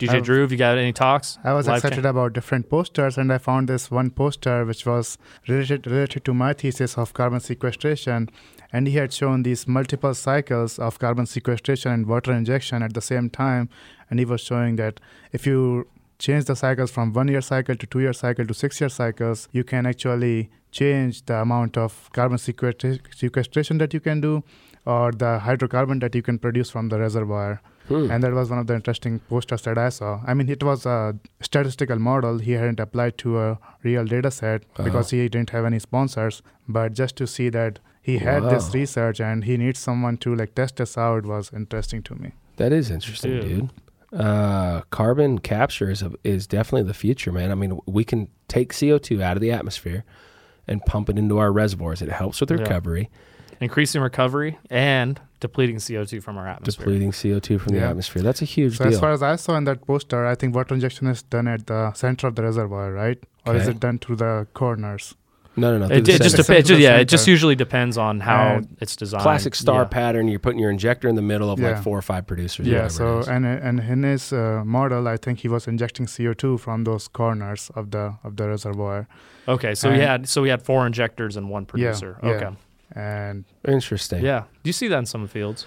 DJ I've- Dhruv, have you got any talks? I was Live excited about different posters, and I found this one poster which was related related to my thesis of carbon sequestration, and he had shown these multiple cycles of carbon sequestration and water injection at the same time, and he was showing that if you change the cycles from one year cycle to two year cycle to six year cycles, you can actually change the amount of carbon sequestration that you can do, or the hydrocarbon that you can produce from the reservoir. Hmm. And that was one of the interesting posters that I saw. I mean, it was a statistical model. He hadn't applied to a real data set because he didn't have any sponsors. But just to see that he had this research and he needs someone to like test this out was interesting to me. That is interesting, Dude. dude. Uh, carbon capture is, a, is definitely the future, man. I mean, we can take CO2 out of the atmosphere and pump it into our reservoirs. It helps with Yeah. Recovery, increasing recovery and depleting CO2 from our atmosphere. depleting CO2 from the atmosphere. That's a huge So deal. as far as I saw in that poster, I think water injection is done at the center of the reservoir, right? Or is it done through the corners? no, no, no. It, it just center. center. depends. Yeah, Center. it just usually depends on how And it's designed. classic star Yeah. pattern. You're putting your injector in the middle of like four or five producers. Yeah. whatever So and and in his uh, model, I think he was injecting CO2 from those corners of the of the reservoir. Okay, so we And- had so we had four injectors and one producer. yeah. Okay, And interesting. yeah. Do you see that in some fields?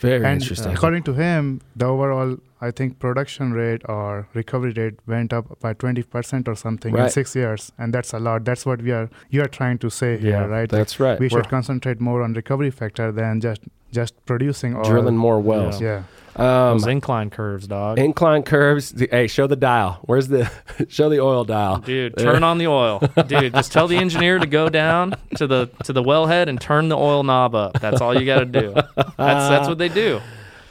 very and interesting. according to him, the overall I think production rate or recovery rate went up by twenty percent or something in six years, and that's a lot. That's what we are you are trying to say Yeah, here, right? That's right. we We're should concentrate more on recovery factor than just just producing oil. drilling more wells. Yeah. Um, Those incline curves, dog. incline curves. Hey, show the dial. Where's the show the oil dial? Dude, turn on the oil. Dude, just tell the engineer to go down to the to the wellhead and turn the oil knob up. That's all you got to do. That's that's what they do.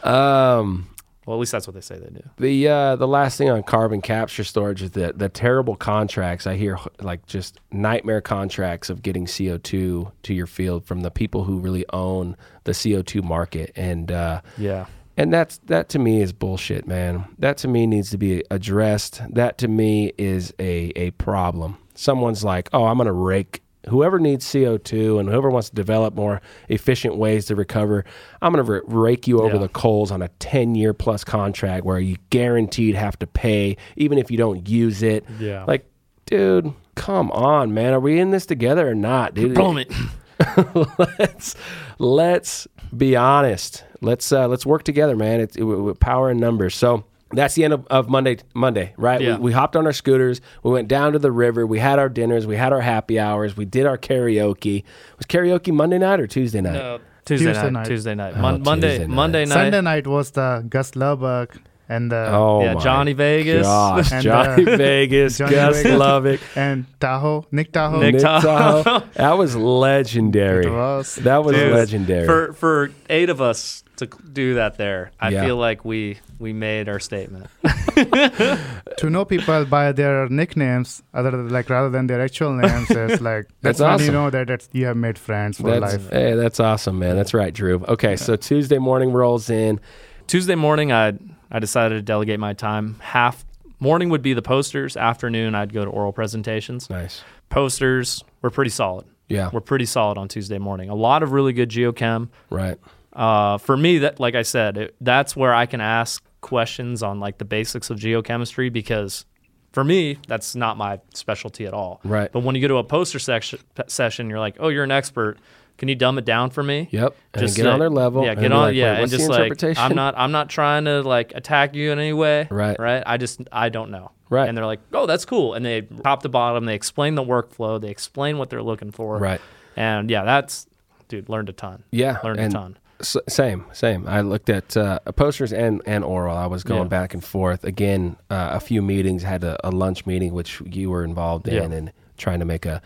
Um, Well, at least that's what they say they do. The uh, the last thing on carbon capture storage is the the terrible contracts. I hear like just nightmare contracts of getting CO two to your field from the people who really own the CO two market, and uh, Yeah. And that's that to me is bullshit, man. That to me needs to be addressed. That to me is a a problem. Someone's like, oh, I'm gonna rake. Whoever needs CO2 and whoever wants to develop more efficient ways to recover, I'm going to rake you over Yeah. the coals on a 10 year plus contract where you guaranteed have to pay even if you don't use it. Yeah. Like, dude, come on, man. Are we in this together or not, dude? Plummet. let's let's be honest. Let's uh, let's work together, man. It's it, with power and numbers. So that's the end of, of Monday. Monday, right? Yeah. We, we hopped on our scooters. We went down to the river. We had our dinners. We had our happy hours. We did our karaoke. Was karaoke Monday night or Tuesday night? No, Tuesday, Tuesday night, night. Tuesday night. Oh, Mon- Monday, Tuesday night. Monday night. Sunday night was the Gus Lubbock and uh, Oh, yeah, Johnny Vegas. Gosh, And, Johnny uh, Vegas, Johnny Gus Vegas. Lovick, and Tahoe, Nick Tahoe. Nick Nick Tahoe. Tahoe. That was legendary. Was. That was Dude, legendary. For for eight of us to do that there, I Yeah. feel like we we made our statement. to know people by their nicknames, other than, like rather than their actual names, is like That's that's, when awesome. you know that it's, you have made friends for that's, life. Hey, that's awesome, man. That's right, Dhruv. Okay, so Tuesday morning rolls in. Tuesday morning, I I decided to delegate my time. Half morning would be the posters. Afternoon, I'd go to oral presentations. Nice. Posters were pretty solid. Yeah. We're pretty solid on Tuesday morning. A lot of really good geochem. Right. Uh, for me, that like I said, it, that's where I can ask questions on like the basics of geochemistry because for me, that's not my specialty at all. Right. But when you go to a poster section session, you're like, oh, you're an expert. Can you dumb it down for me? Yep. And Just get like- on their level. Yeah, get on. like, yeah, and just like? I'm not. I'm not trying to like attack you in any way. Right. Right. I just I don't know. Right. And they're like, oh, that's cool. And they top to bottom, they explain the workflow. They explain what they're looking for. Right. And yeah, that's dude learned a ton. Yeah. Learned and a ton. S- same, same. I looked at uh, posters and, and oral. I was going Yeah. back and forth. Again, uh, a few meetings, had a, a lunch meeting, which you were involved in, Yeah. and trying to make a,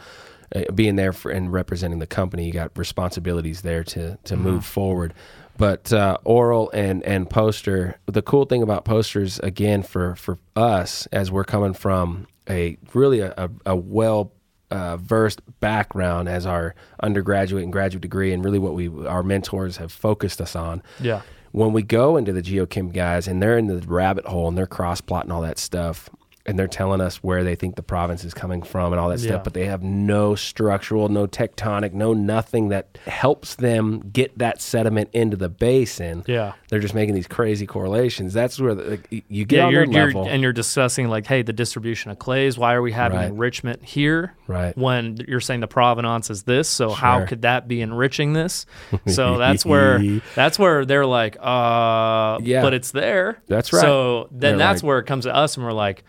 a being there for, and representing the company. You got responsibilities there to, to Mm-hmm. move forward. But uh, oral and, and poster, the cool thing about posters, again, for, for us, as we're coming from a really a, a, a well uh, versed background as our undergraduate and graduate degree, and really what we our mentors have focused us on. Yeah. When we go into the geochem guys and they're in the rabbit hole and they're cross plotting all that stuff, and they're telling us where they think the provenance is coming from and all that Yeah. stuff, but they have no structural, no tectonic, no nothing that helps them get that sediment into the basin. Yeah. They're just making these crazy correlations. That's where the, like, you get Yeah, on you're, you're level. and you're discussing like, hey, the distribution of clays. Why are we having Right. enrichment here? Right. When you're saying the provenance is this, so how could that be enriching this? So that's where that's where they're like, uh, Yeah. but it's there. That's right. So then They're that's like- where it comes to us, and we're like,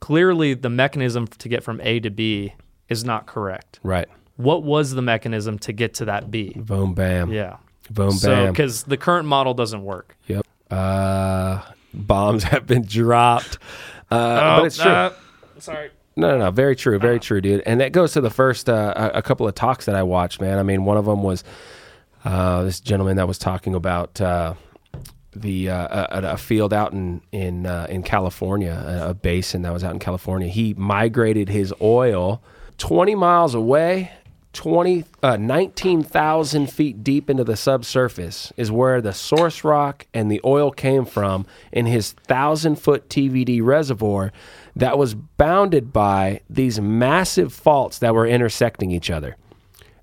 clearly the mechanism to get from A to B is not correct. right. What was the mechanism to get to that B? Boom, bam. Yeah. Boom, So bam. because the current model doesn't work. Yep. Uh, bombs have been dropped. Uh, but it's true. uh, sorry. no, no, no. Very true. Very true, dude. And that goes to the first uh, a, a couple of talks that I watched, man. I mean, one of them was uh, this gentleman that was talking about uh, the uh, a, a field out in in uh, in California, a, basin that was out in California. He migrated his oil 20 miles away. 20 uh, 19,000 feet deep into the subsurface is where the source rock and the oil came from in his 1000 foot TVD reservoir that was bounded by these massive faults that were intersecting each other.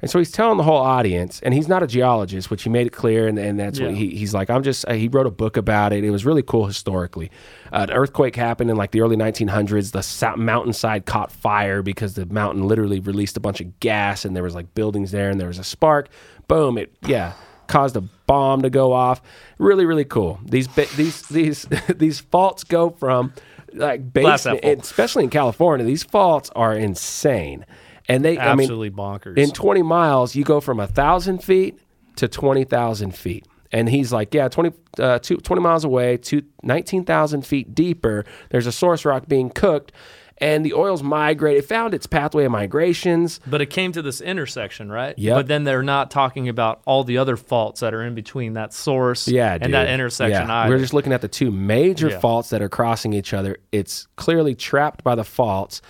And so he's telling the whole audience, and he's not a geologist, which he made it clear, and, and that's what he, he's like. I'm just. Uh, he wrote a book about it. It was really cool historically. Uh, an earthquake happened in like the early 1900s. The mountainside caught fire because the mountain literally released a bunch of gas, and there was like buildings there, and there was a spark. Boom! It yeah caused a bomb to go off. Really, really cool. These these these these faults go from like basement, especially in California. These faults are insane, and they I mean bonkers. in 20 miles, you go from a thousand feet to 20,000 feet. And he's like, yeah, 20, uh, two, 20 miles away to 19,000 feet deeper, there's a source rock being cooked, and the oil's migrated. It found its pathway of migrations. But it came to this intersection, right? Yeah. But then they're not talking about all the other faults that are in between that source Yeah, and dude. that intersection Yeah. either. We're just looking at the two major Yeah. faults that are crossing each other. It's clearly trapped by the faults.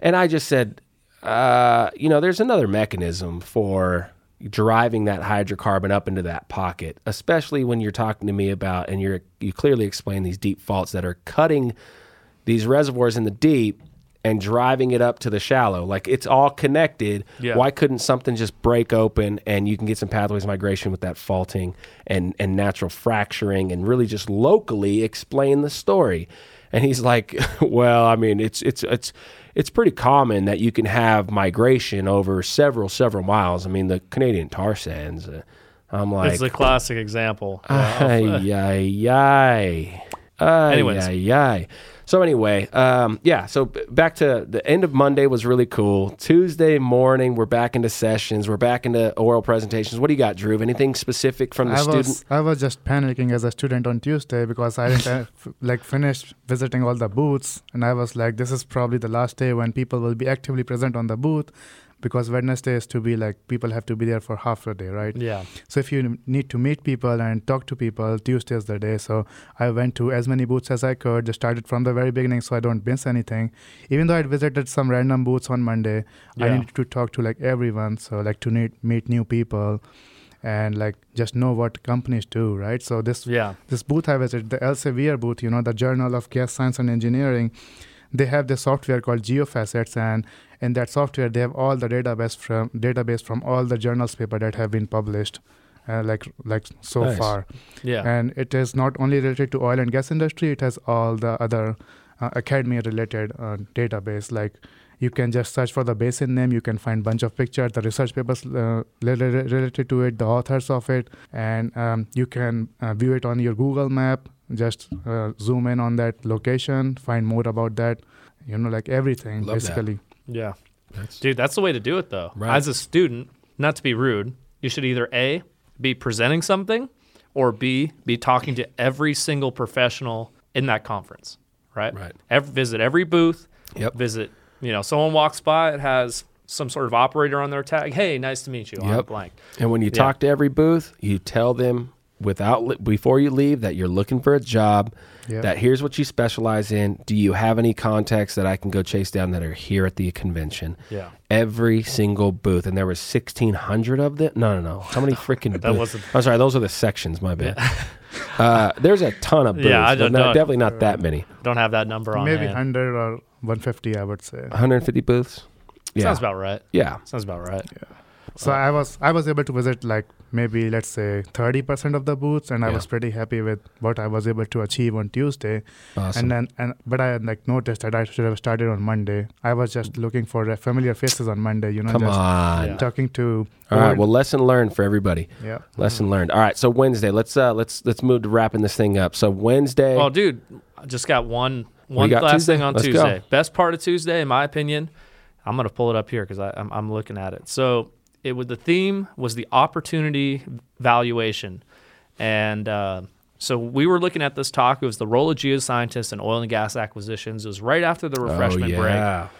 And I just said, uh, you know, there's another mechanism for driving that hydrocarbon up into that pocket, especially when you're talking to me about and you're you clearly explain these deep faults that are cutting these reservoirs in the deep and driving it up to the shallow. Like it's all connected. Yeah. Why couldn't something just break open and you can get some pathways migration with that faulting and, and natural fracturing and really just locally explain the story? And he's like, well, I mean, it's it's it's it's pretty common that you can have migration over several several miles. I mean, the Canadian tar sands. Uh, I'm like, it's a classic example. ay, ay, ay. Ay, Anyways. ay, ay. So anyway, um, yeah. So back to the end of Monday was really cool. Tuesday morning, we're back into sessions. We're back into oral presentations. What do you got, Dhruv? Anything specific from the I student? was I was just panicking as a student on Tuesday because I didn't f- like finish visiting all the booths, and I was like, this is probably the last day when people will be actively present on the booth, because Wednesday is to be like people have to be there for half a day, right? Yeah. So if you need to meet people and talk to people, Tuesday is the day. So I went to as many booths as I could. Just started from the very beginning, so I don't miss anything. Even though I visited some random booths on Monday, I needed to talk to like everyone. So like to meet meet new people, and like just know what companies do, right? So this Yeah. this booth I visited, the Elsevier booth, you know, the Journal of Gas Science and Engineering, they have this software called GeoFacets, and in that software they have all the database from database from all the journals paper that have been published, uh, like like so Nice. far. Yeah. And it is not only related to oil and gas industry; it has all the other uh, academy related uh, database like. You can just search for the basin name. You can find bunch of pictures, the research papers uh, related to it, the authors of it, and um, you can uh, view it on your Google map. Just uh, zoom in on that location, find more about that. You know, like everything Love that. Yeah. That's- Dude, that's the way to do it though. Right. As a student, not to be rude, you should either A, be presenting something, or B, be talking to every single professional in that conference. Right? Right. Ev- visit every booth. Yep. Visit, you know, someone walks by, it has some sort of operator on their tag. Hey, nice to meet you. I'm Yep. blank. And when you Yeah. talk to every booth, you tell them without before you leave that you're looking for a job. Yeah. That here's what you specialize in. Do you have any contacts that I can go chase down that are here at the convention? Yeah. Every single booth, and there was sixteen hundred of them. No, no, no. How many freaking? That booths? wasn't- I'm sorry. Those are the sections. My bad. uh, there's a ton of booths. Yeah, I don't no, know. Definitely not that many. Don't have that number on Maybe hand. 100 or 150, I would say. 150 booths. Yeah. Sounds about right. yeah. Sounds about right. So I was I was able to visit like maybe let's say 30% of the booths, and I Yeah. was pretty happy with what I was able to achieve on Tuesday. Awesome. And then and but I like noticed that I should have started on Monday. I was just looking for uh, familiar faces on Monday, you know, Come just on. Yeah. talking to. All right. old- Well, lesson learned for everybody. yeah. Lesson learned. All right. So Wednesday, let's uh let's let's move to wrapping this thing up. So Wednesday. Well, dude, I just got one one got last Tuesday? thing on Let's go. Tuesday. Best part of Tuesday, in my opinion, I'm gonna pull it up here because I'm I'm looking at it. So it was the theme was the opportunity valuation, and uh, so we were looking at this talk. It was the role of geoscientists in oil and gas acquisitions. It was right after the refreshment oh, break.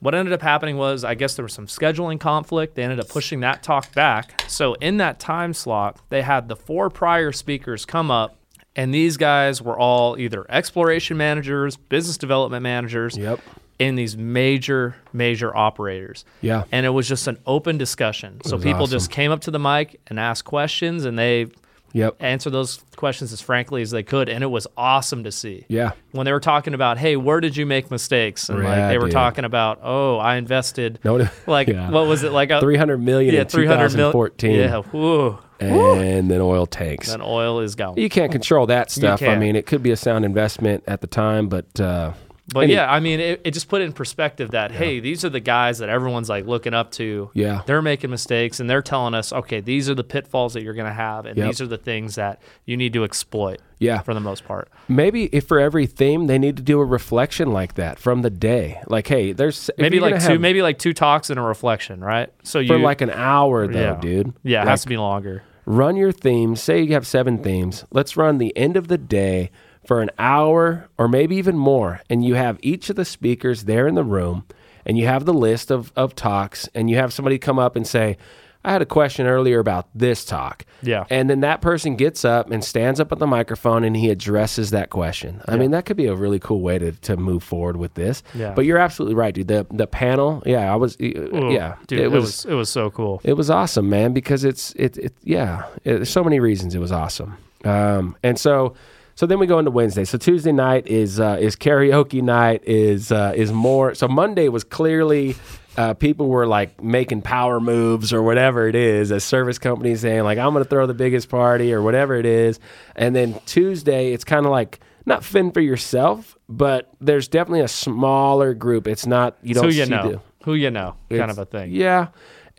What ended up happening was, I guess there was some scheduling conflict. They ended up pushing that talk back. So in that time slot, they had the four prior speakers come up, and these guys were all either exploration managers, business development managers, Yep. In these major, major operators. Yeah. And it was just an open discussion. So people awesome. just came up to the mic and asked questions, and they Yep. answered those questions as frankly as they could. And it was awesome to see Yeah. when they were talking about, hey, where did you make mistakes? And like they were dude. talking about, oh, I invested No. like yeah. what was it like a 300 million yeah, in 300 million 2014. Yeah, whew. And then oil tanks. Then oil is gone. You can't control that stuff. I mean, it could be a sound investment at the time, but uh, But yeah, I mean, it, it just put it in perspective that hey, these are the guys that everyone's like looking up to. Yeah. they're making mistakes and they're telling us, okay, these are the pitfalls that you're going to have, and Yep. these are the things that you need to exploit. Yeah. for the most part. maybe if for every theme they need to do a reflection like that from the day. Like, hey, there's Maybe like two, have- maybe like two talks and a reflection, right? So you for like an hour though, yeah, dude. Yeah, it Like, has to be longer. run your themes. Say you have seven themes. Let's run the end of the day for an hour or maybe even more. And you have each of the speakers there in the room and you have the list of, of talks and you have somebody come up and say, I had a question earlier about this talk. Yeah. And then that person gets up and stands up at the microphone and he addresses that question. I mean, that could be a really cool way to, to move forward with this. Yeah. But you're absolutely right, dude. The the panel, yeah, I was Ooh, yeah. dude, it, was, it was so cool. it was awesome, man, because it's it it yeah. It, there's so many reasons it was awesome. Um, and so so then we go into Wednesday. So Tuesday night is uh, is karaoke night. Is uh, is more. So Monday was clearly. Uh, people were like making power moves or whatever it is, a service company saying like I'm going to throw the biggest party or whatever it is, and then Tuesday it's kind of like not fend for yourself, but there's definitely a smaller group. It's not you don't who you see know, the- who you know, kind it's- of a thing. Yeah.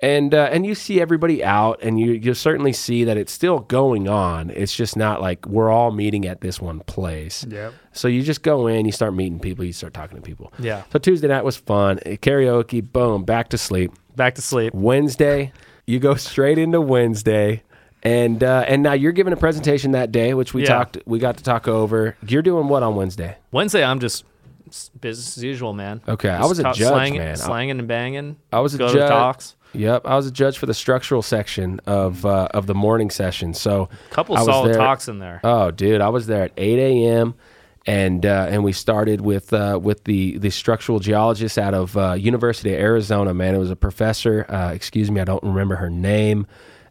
And uh, and you see everybody out, and you you certainly see that it's still going on. It's just not like we're all meeting at this one place. Yep. So you just go in, you start meeting people, you start talking to people. Yeah. So Tuesday night was fun. Karaoke, boom, back to sleep. Back to sleep. Wednesday, you go straight into Wednesday. And uh, and now you're giving a presentation that day, which we Yeah. talked, we got to talk over. You're doing what on Wednesday? Wednesday, I'm just business as usual, man. Okay, I was a judge, slanging, man. Slanging and banging. I was a go to judge. talks. Yep, I was a judge for the structural section of uh, of the morning session. So Couple I was solid there- talks in there. Oh, dude, I was there at 8 a.m. and uh, and we started with uh, with the the structural geologist out of uh, University of Arizona. Man, it was a professor. Uh, excuse me, I don't remember her name.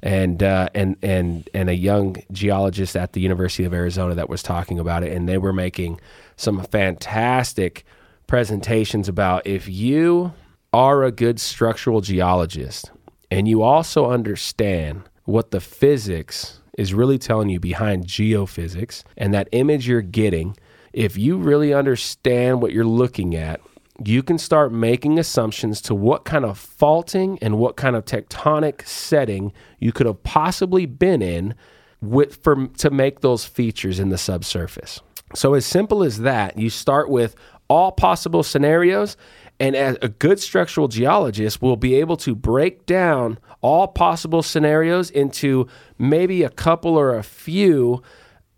And uh, and and and a young geologist at the University of Arizona that was talking about it, and they were making some fantastic presentations about if you are a good structural geologist and you also understand what the physics is really telling you behind geophysics and that image you're getting, if you really understand what you're looking at, you can start making assumptions to what kind of faulting and what kind of tectonic setting you could have possibly been in with for to make those features in the subsurface. So as simple as that, you start with all possible scenarios and as a good structural geologist will be able to break down all possible scenarios into maybe a couple or a few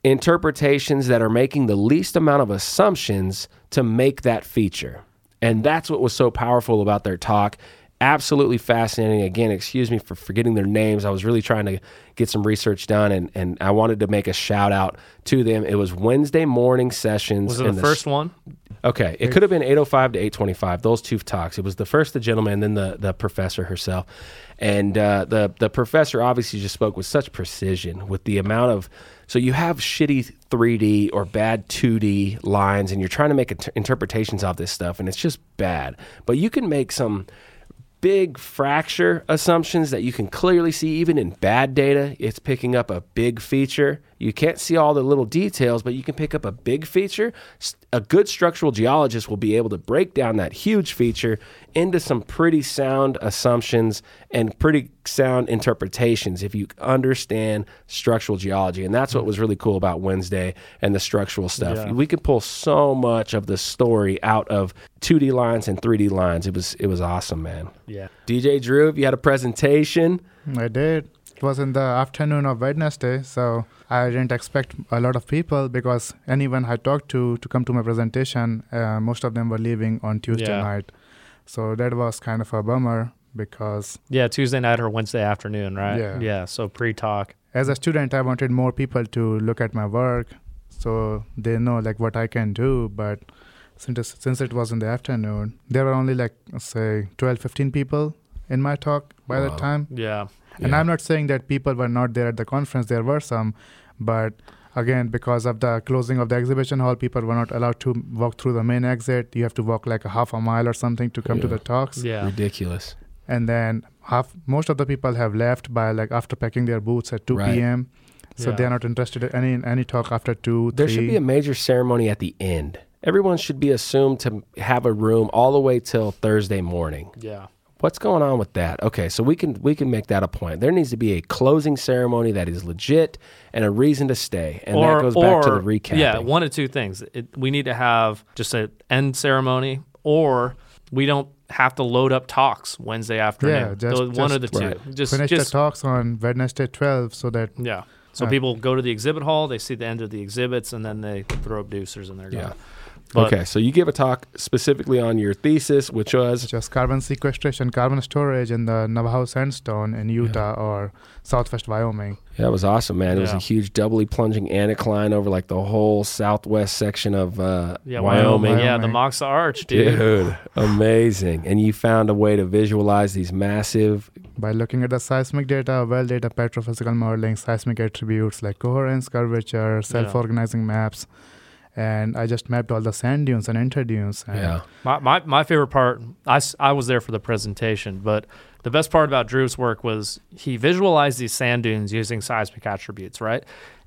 interpretations that are making the least amount of assumptions to make that feature. And that's what was so powerful about their talk. Absolutely fascinating. Again, excuse me for forgetting their names. I was really trying to get some research done and, and I wanted to make a shout out to them. It was Wednesday morning sessions. Was it in the first one? Okay, it could have been 805 to 825. Those two talks. It was the first the gentleman, then the the professor herself, and uh, the the professor obviously just spoke with such precision with the amount of. So you have shitty 3D or bad 2D lines, and you're trying to make inter- interpretations of this stuff, and it's just bad. But you can make some big fracture assumptions that you can clearly see even in bad data. It's picking up a big feature. You can't see all the little details, but you can pick up a big feature. A good structural geologist will be able to break down that huge feature into some pretty sound assumptions and pretty sound interpretations if you understand structural geology. And that's what was really cool about Wednesday and the structural stuff. Yeah. We could pull so much of the story out of 2D lines and 3D lines. It was it was awesome, man. Yeah. DJ Dhruv, if you had a presentation. I did. It was in the afternoon of Wednesday, so I didn't expect a lot of people because anyone I talked to to come to my presentation, uh, most of them were leaving on Tuesday Yeah. night. So that was kind of a bummer because Yeah, Tuesday night or Wednesday afternoon, right? Yeah. Yeah. So pre-talk. as a student, I wanted more people to look at my work so they know like what I can do. But since it, since it was in the afternoon, there were only like say 12, 15 people in my talk by Wow. that time. Yeah. And Yeah. I'm not saying that people were not there at the conference, there were some, but again, because of the closing of the exhibition hall, people were not allowed to walk through the main exit. You have to walk like a half a mile or something to come to the talks. Yeah. Ridiculous. And then half most of the people have left by like after packing their boots at 2 Right. p.m. So Yeah. they're not interested in any any talk after two, There three. should be a major ceremony at the end. Everyone should be assumed to have a room all the way till Thursday morning. Yeah. What's going on with that? Okay, so we can we can make that a point. There needs to be a closing ceremony that is legit and a reason to stay, and that goes back to the recap. Yeah, one of two things. It, we need to have just an end ceremony, or we don't have to load up talks Wednesday afternoon. Yeah, just- The- one of the just- two. Right. Just, finish just the talks on Wednesday 12 so that yeah. So Uh, people go to the exhibit hall, they see the end of the exhibits, and then they throw up deucers and they're Yeah. Gone. But- okay, so you gave a talk specifically on your thesis, which was just carbon sequestration, carbon storage in the Navajo sandstone in Utah or southwest Wyoming. that was awesome, man. It was a huge doubly plunging anticline over like the whole southwest section of uh, Yeah, Wyoming. Wyoming. Yeah, the Wyoming. Moxa Arch, dude. Dude, amazing. And you found a way to visualize these massive By looking at the seismic data, well data, petrophysical modeling, seismic attributes like coherence, curvature, self organizing maps. And I just mapped all the sand dunes and interdunes. And yeah. My, my, my favorite part, I, I was there for the presentation, but the best part about Dhruv's work was he visualized these sand dunes using seismic attributes, right?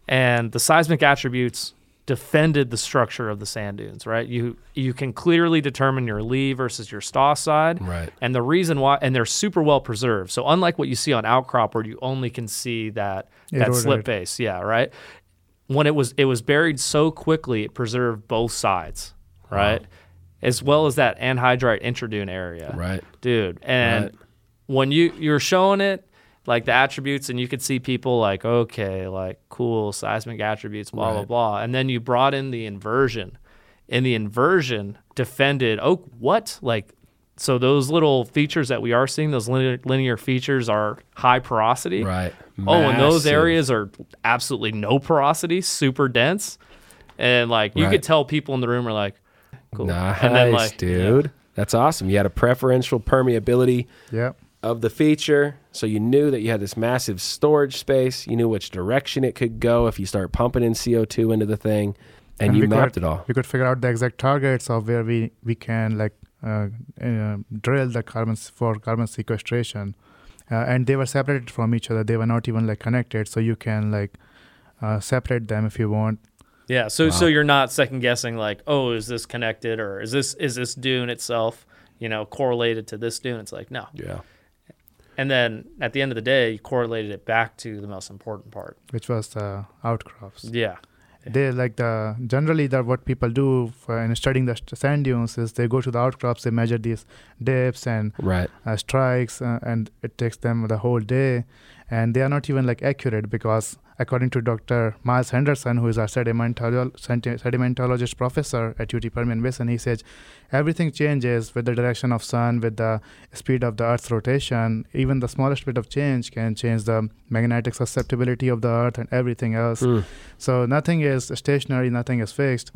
And the seismic attributes defended the structure of the sand dunes, right? You you can clearly determine your lee versus your stoss side. Right. And the reason why and they're super well preserved. So unlike what you see on outcrop where you only can see that that slip Eroded. base, yeah, right? When it was it was buried so quickly it preserved both sides, right? As well as that anhydrite intradune area Right. dude. And Right. when you you're showing it, like the attributes, and you could see people like, okay, like cool seismic attributes, blah blah blah, and then you brought in the inversion, and the inversion defended. Oh, what? Like, so those little features that we are seeing, those linear, linear features, are high porosity. Right. Oh, and those areas are absolutely no porosity, super dense, and like you Right. could tell people in the room are like, cool, Nice, and then like, dude. That's awesome. You had a preferential permeability Yeah. of the feature, so you knew that you had this massive storage space. You knew which direction it could go if you start pumping in CO2 into the thing, and, you mapped could, it all. We could figure out the exact targets of where we we can like uh, uh, drill the carbon for carbon sequestration, uh, and they were separated from each other. They were not even like connected, so you can like uh, separate them if you want. Yeah, so so you're not second guessing like, oh, is this connected or is this is this dune itself, you know, correlated to this dune? It's like no. Yeah. And then at the end of the day, you correlated it back to the most important part. which was the outcrops. Yeah. They like the generally that what people do for in studying the sand dunes is they go to the outcrops, they measure these dips and Right. uh, strikes, uh, and it takes them the whole day, and they are not even like accurate because according to Dr. Miles Henderson, who is our sedimentolo- sedimentologist professor at UT Permian Basin, he says everything changes with the direction of sun, with the speed of the Earth's rotation. Even the smallest bit of change can change the magnetic susceptibility of the Earth and everything else. Mm. So nothing is stationary, nothing is fixed.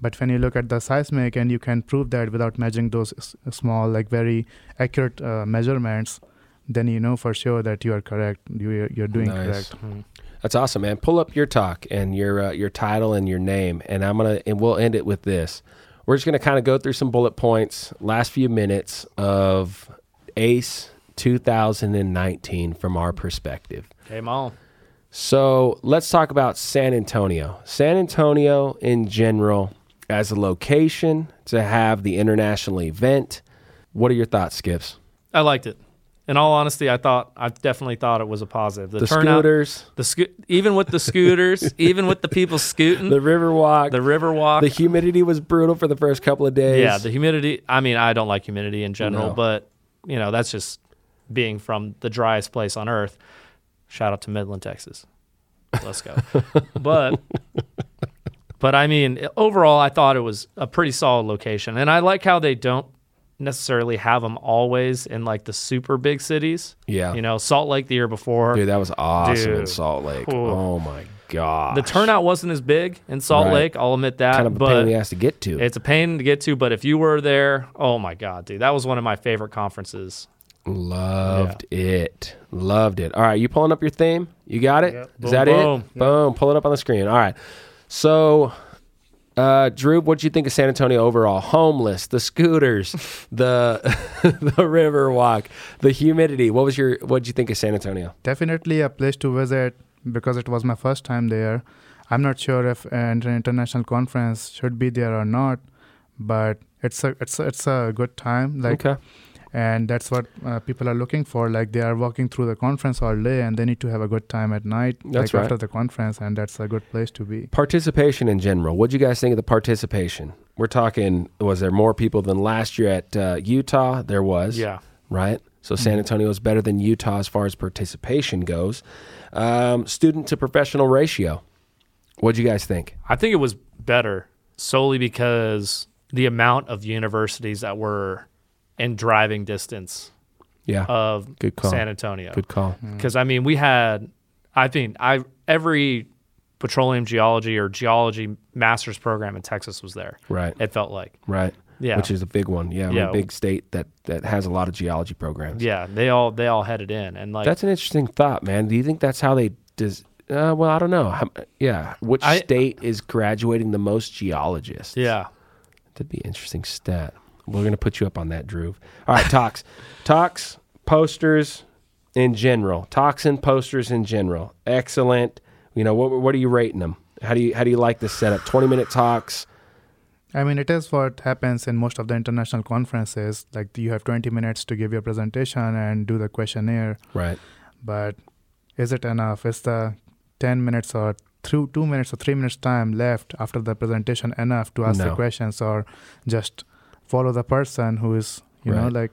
But when you look at the seismic and you can prove that without measuring those s- small, like very accurate uh, measurements, then you know for sure that you are correct. You, you're doing Nice. correct. That's awesome, man. Pull up your talk and your uh, your title and your name, and I'm gonna and we'll end it with this. We're just gonna kind of go through some bullet points, last few minutes of ACE 2019 from our perspective. Game on. So let's talk about San Antonio. San Antonio in general, as a location to have the international event. What are your thoughts, Skips? I liked it. In all honesty, I thought I definitely thought it was a positive. The, The turnout, scooters, the sco- even with the scooters, even with the people scooting, the river walk, the river walk, the humidity was brutal for the first couple of days. Yeah, the humidity. I mean, I don't like humidity in general, No. but you know, that's just being from the driest place on earth. Shout out to Midland, Texas. Let's go. but but I mean, overall, I thought it was a pretty solid location, and I like how they don't necessarily have them always in like the super big cities. yeah. You know, Salt Lake the year before. Dude, that was awesome in Salt Lake. Ooh. Oh my god. the turnout wasn't as big in Salt Right. Lake. I'll admit that, kind of a but pain in the ass to get to. It's a pain to get to, but if you were there, oh my god, dude, that was one of my favorite conferences. Loved it. Loved it. All right, you pulling up your theme? You got it? Is Yep. Boom, that boom. it? Boom. Pull it up on the screen. All right. So, uh, Dhruv, what do you think of San Antonio overall? Homeless, the scooters, the the river walk, the humidity. What was your? What'd you think of San Antonio? Definitely a place to visit because it was my first time there. I'm not sure if an international conference should be there or not, but it's a it's a, it's a good time. Like okay. And that's what uh, people are looking for like they are walking through the conference all day and they need to have a good time at night That's like right. after the conference and that's a good place to be Participation in general. what do you guys think of the participation? We're talking. Was there more people than last year at uh, Utah? There was. Yeah. right? So San Antonio is better than Utah as far as participation goes. Um, student to professional ratio. what do you guys think? I think it was better solely because the amount of universities that were in driving distance Yeah, of good call. San Antonio. Good call. Because I mean, we had, I think, I every petroleum geology or geology master's program in Texas was there. Right, It felt like, right. yeah, Which is a big one. Yeah, I mean, Yeah. big state that that has a lot of geology programs. yeah. They all they all headed in, and like that's an interesting thought, man. Do you think that's how they does? Uh, well, I don't know. How, yeah, which I- state is graduating the most geologists? yeah. That'd be an interesting stat. We're gonna put you up on that, Dhruv. All right, talks, talks, posters in general, talks and posters in general. Excellent. You know what? What are you rating them How do you how do you like this setup? Twenty minute talks. I mean, it is what happens in most of the international conferences. Like you have 20 minutes to give your presentation and do the questionnaire. Right. But is it enough? Is the 10 minutes or through two minutes or three minutes time left after the presentation enough to ask No. the questions or just follow the person who is, you know, like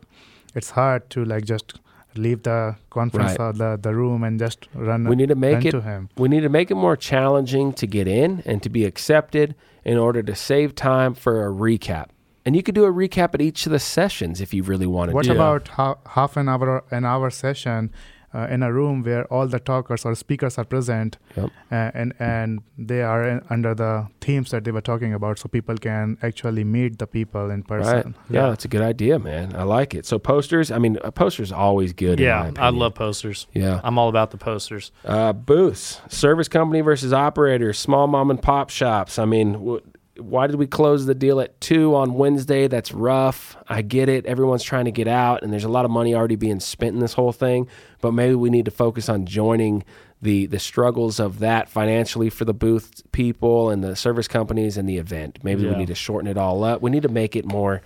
it's hard to like just leave the conference Right. or the, the room and just run, We need to make it to him. we need to make it more challenging to get in and to be accepted in order to save time for a recap. And you could do a recap at each of the sessions if you really wanted What to. What about ha- half an hour an hour session uh, in a room where all the talkers or speakers are present Yep. uh, and and they are in, under the themes that they were talking about so people can actually meet the people in Right. person. Yeah, Yeah. that's a good idea, man. I like it. So posters, I mean, a poster's always good. in my Yeah, I love posters. Yeah. I'm all about the posters. Uh, booths, service company versus operators, small mom and pop shops. I mean, wh- why did we close the deal at two on Wednesday? That's rough. I get it. Everyone's trying to get out, and there's a lot of money already being spent in this whole thing. But maybe we need to focus on joining the the struggles of that financially for the booth people and the service companies and the event. Maybe we need to shorten it all up. We need to make it more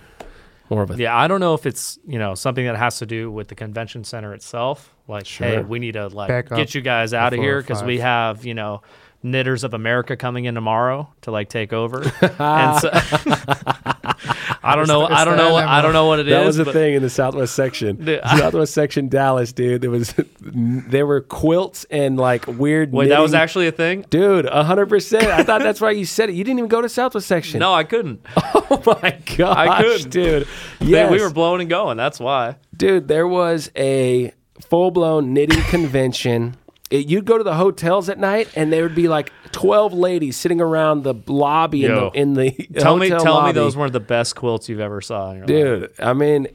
more of a Yeah, I don't know if it's you know something that has to do with the convention center itself. Like, hey, we need to like Back get you guys out of here because we have you know knitters of America coming in tomorrow to like take over. and so, I don't know. I don't know. I don't know what it is. that was a thing in the Southwest section. The- Southwest section Dallas, dude. There was there were quilts and like weird. Wait, that was actually a thing. dude. hundred percent. I thought that's why you said it. You didn't even go to Southwest section. No, I couldn't. Oh my gosh, couldn't. dude. Yeah, we were blowing and going. That's why. dude. There was a full blown knitting convention. It, you'd go to the hotels at night, and there would be like twelve ladies sitting around the lobby in the in the Tell me, tell me those weren't the best quilts you've ever saw. In your life. Dude, I mean,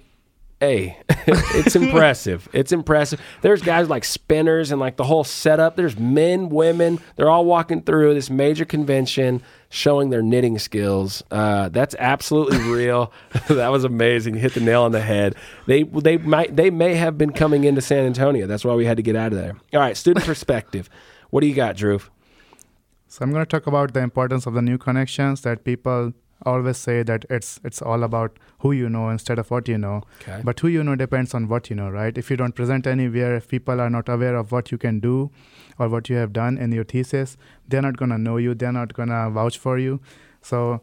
hey, it's impressive. It's impressive. There's guys like spinners and like the whole setup. There's men, women. They're all walking through this major convention showing their knitting skills. Uh, that's absolutely real. that was amazing. Hit the nail on the head. They they might they may have been coming into San Antonio. That's why we had to get out of there. All right, student perspective. What do you got, Dhruv? So I'm going to talk about the importance of the new connections that people always say that it's it's all about who you know instead of what you know. Okay. But who you know depends on what you know, right? If you don't present anywhere, if people are not aware of what you can do or what you have done in your thesis, they're not going to know you, they're not going to vouch for you. So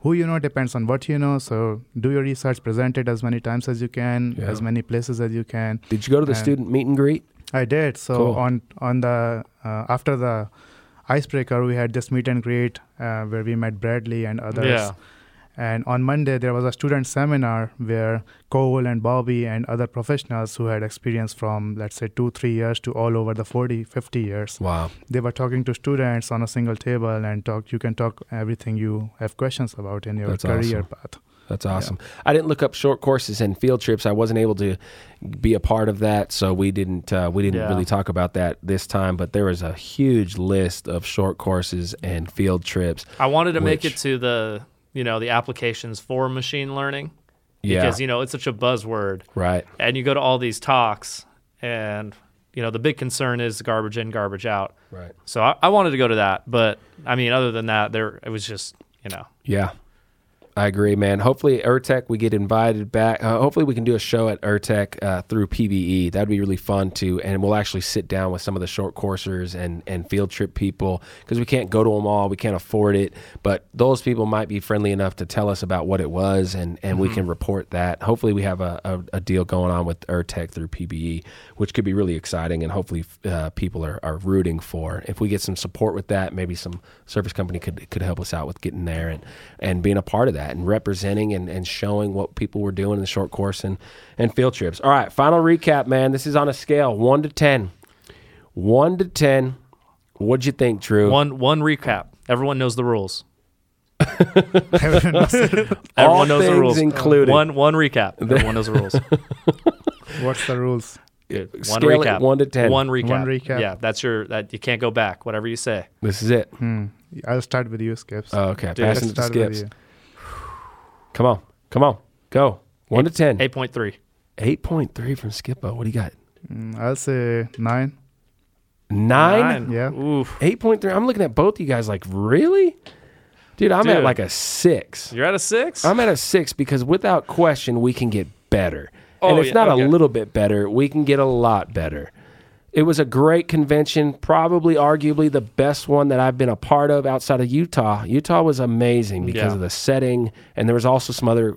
who you know depends on what you know. So do your research, present it as many times as you can, Yeah. as many places as you can. Did you go to the And- student meet and greet? I did. So Cool. on on the uh, after the icebreaker, we had this meet and greet uh, where we met Bradley and others. Yeah. And on Monday, there was a student seminar where Cole and Bobby and other professionals who had experience from, let's say, two, three years to all over the 40, 50 years, Wow. they were talking to students on a single table and talk. You can talk everything you have questions about in your That's career awesome. path. That's awesome. I didn't look up short courses and field trips. I wasn't able to be a part of that, so we didn't uh, we didn't Yeah. really talk about that this time. But there was a huge list of short courses and field trips. I wanted to make it to the you know the applications for machine learning Yeah, because you know it's such a buzzword, right. and you go to all these talks, and you know the big concern is garbage in, garbage out. Right. So I, I wanted to go to that, but I mean, other than that, there it was just you know Yeah. I agree, man. Hopefully, URTeC, we get invited back. Uh, hopefully, we can do a show at URTeC uh, through PBE. That'd be really fun too. And we'll actually sit down with some of the short coursers and, and field trip people because we can't go to them all. We can't afford it. But those people might be friendly enough to tell us about what it was and, and we can report that. Hopefully, we have a, a, a deal going on with URTeC through PBE, which could be really exciting. And hopefully, uh, people are, are rooting for. If we get some support with that, maybe some service company could, could help us out with getting there and, and being a part of that and representing and, and showing what people were doing in the short course and, and field trips. All right, final recap, man. This is on a scale one to 10. One to 10. What'd you think, Dhruv? one one recap. Everyone knows the rules. Everyone knows Everyone knows the rules. included. One one recap. Everyone knows the rules. What's the rules? One Scale recap. one to 10. One recap. One recap. Yeah, that's your that you can't go back. Whatever you say. This is it. Hmm. I'll start with you, Skips. Oh, okay. Dude, Passing Let's to start with Skips. You. Come on. Come on. Go. One to 10. Eight point three. 8.3 from Skippo. What do you got? Mm, I'll say nine. Nine? Yeah. Oof. 8.3. I'm looking at both you guys like, really? Dude, I'm at like a six. You're at a six. I'm at a six because without question, we can get better. Oh, and it's yeah, not okay. a little bit better, we can get a lot better. It was a great convention, probably arguably the best one that I've been a part of outside of Utah. Utah was amazing because Yeah. of the setting, and there was also some other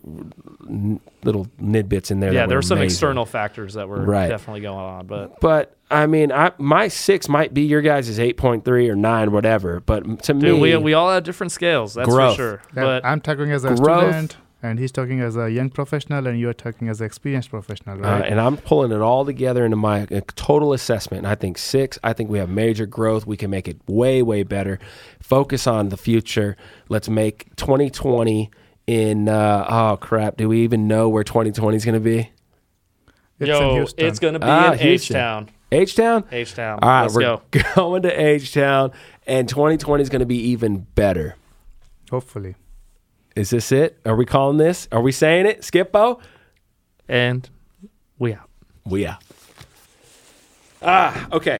n- little nidbits in there. yeah, that there were were some amazing. external factors that were Right. definitely going on, but But I mean, I, my six might be your guys' is eight point three or nine, whatever. But to dude, me, we we all have different scales. That's Growth. for sure. Yeah, But I'm talking as a Growth. student, and he's talking as a young professional, and you're talking as an experienced professional, Uh, right? and I'm pulling it all together into my uh, total assessment. And I think six, I think we have major growth. We can make it way, way better. Focus on the future. Let's make 2020 in, uh, oh crap, do we even know where 2020 is going to be? it's yo, it's gonna be Ah, in h-town H Town? H Town. All right, Let's we're go. going to H Town, and 2020 is going to be even better. Hopefully. Is this it? Are we calling this? Are we saying it? Skippo? And we out. We out. Ah, okay.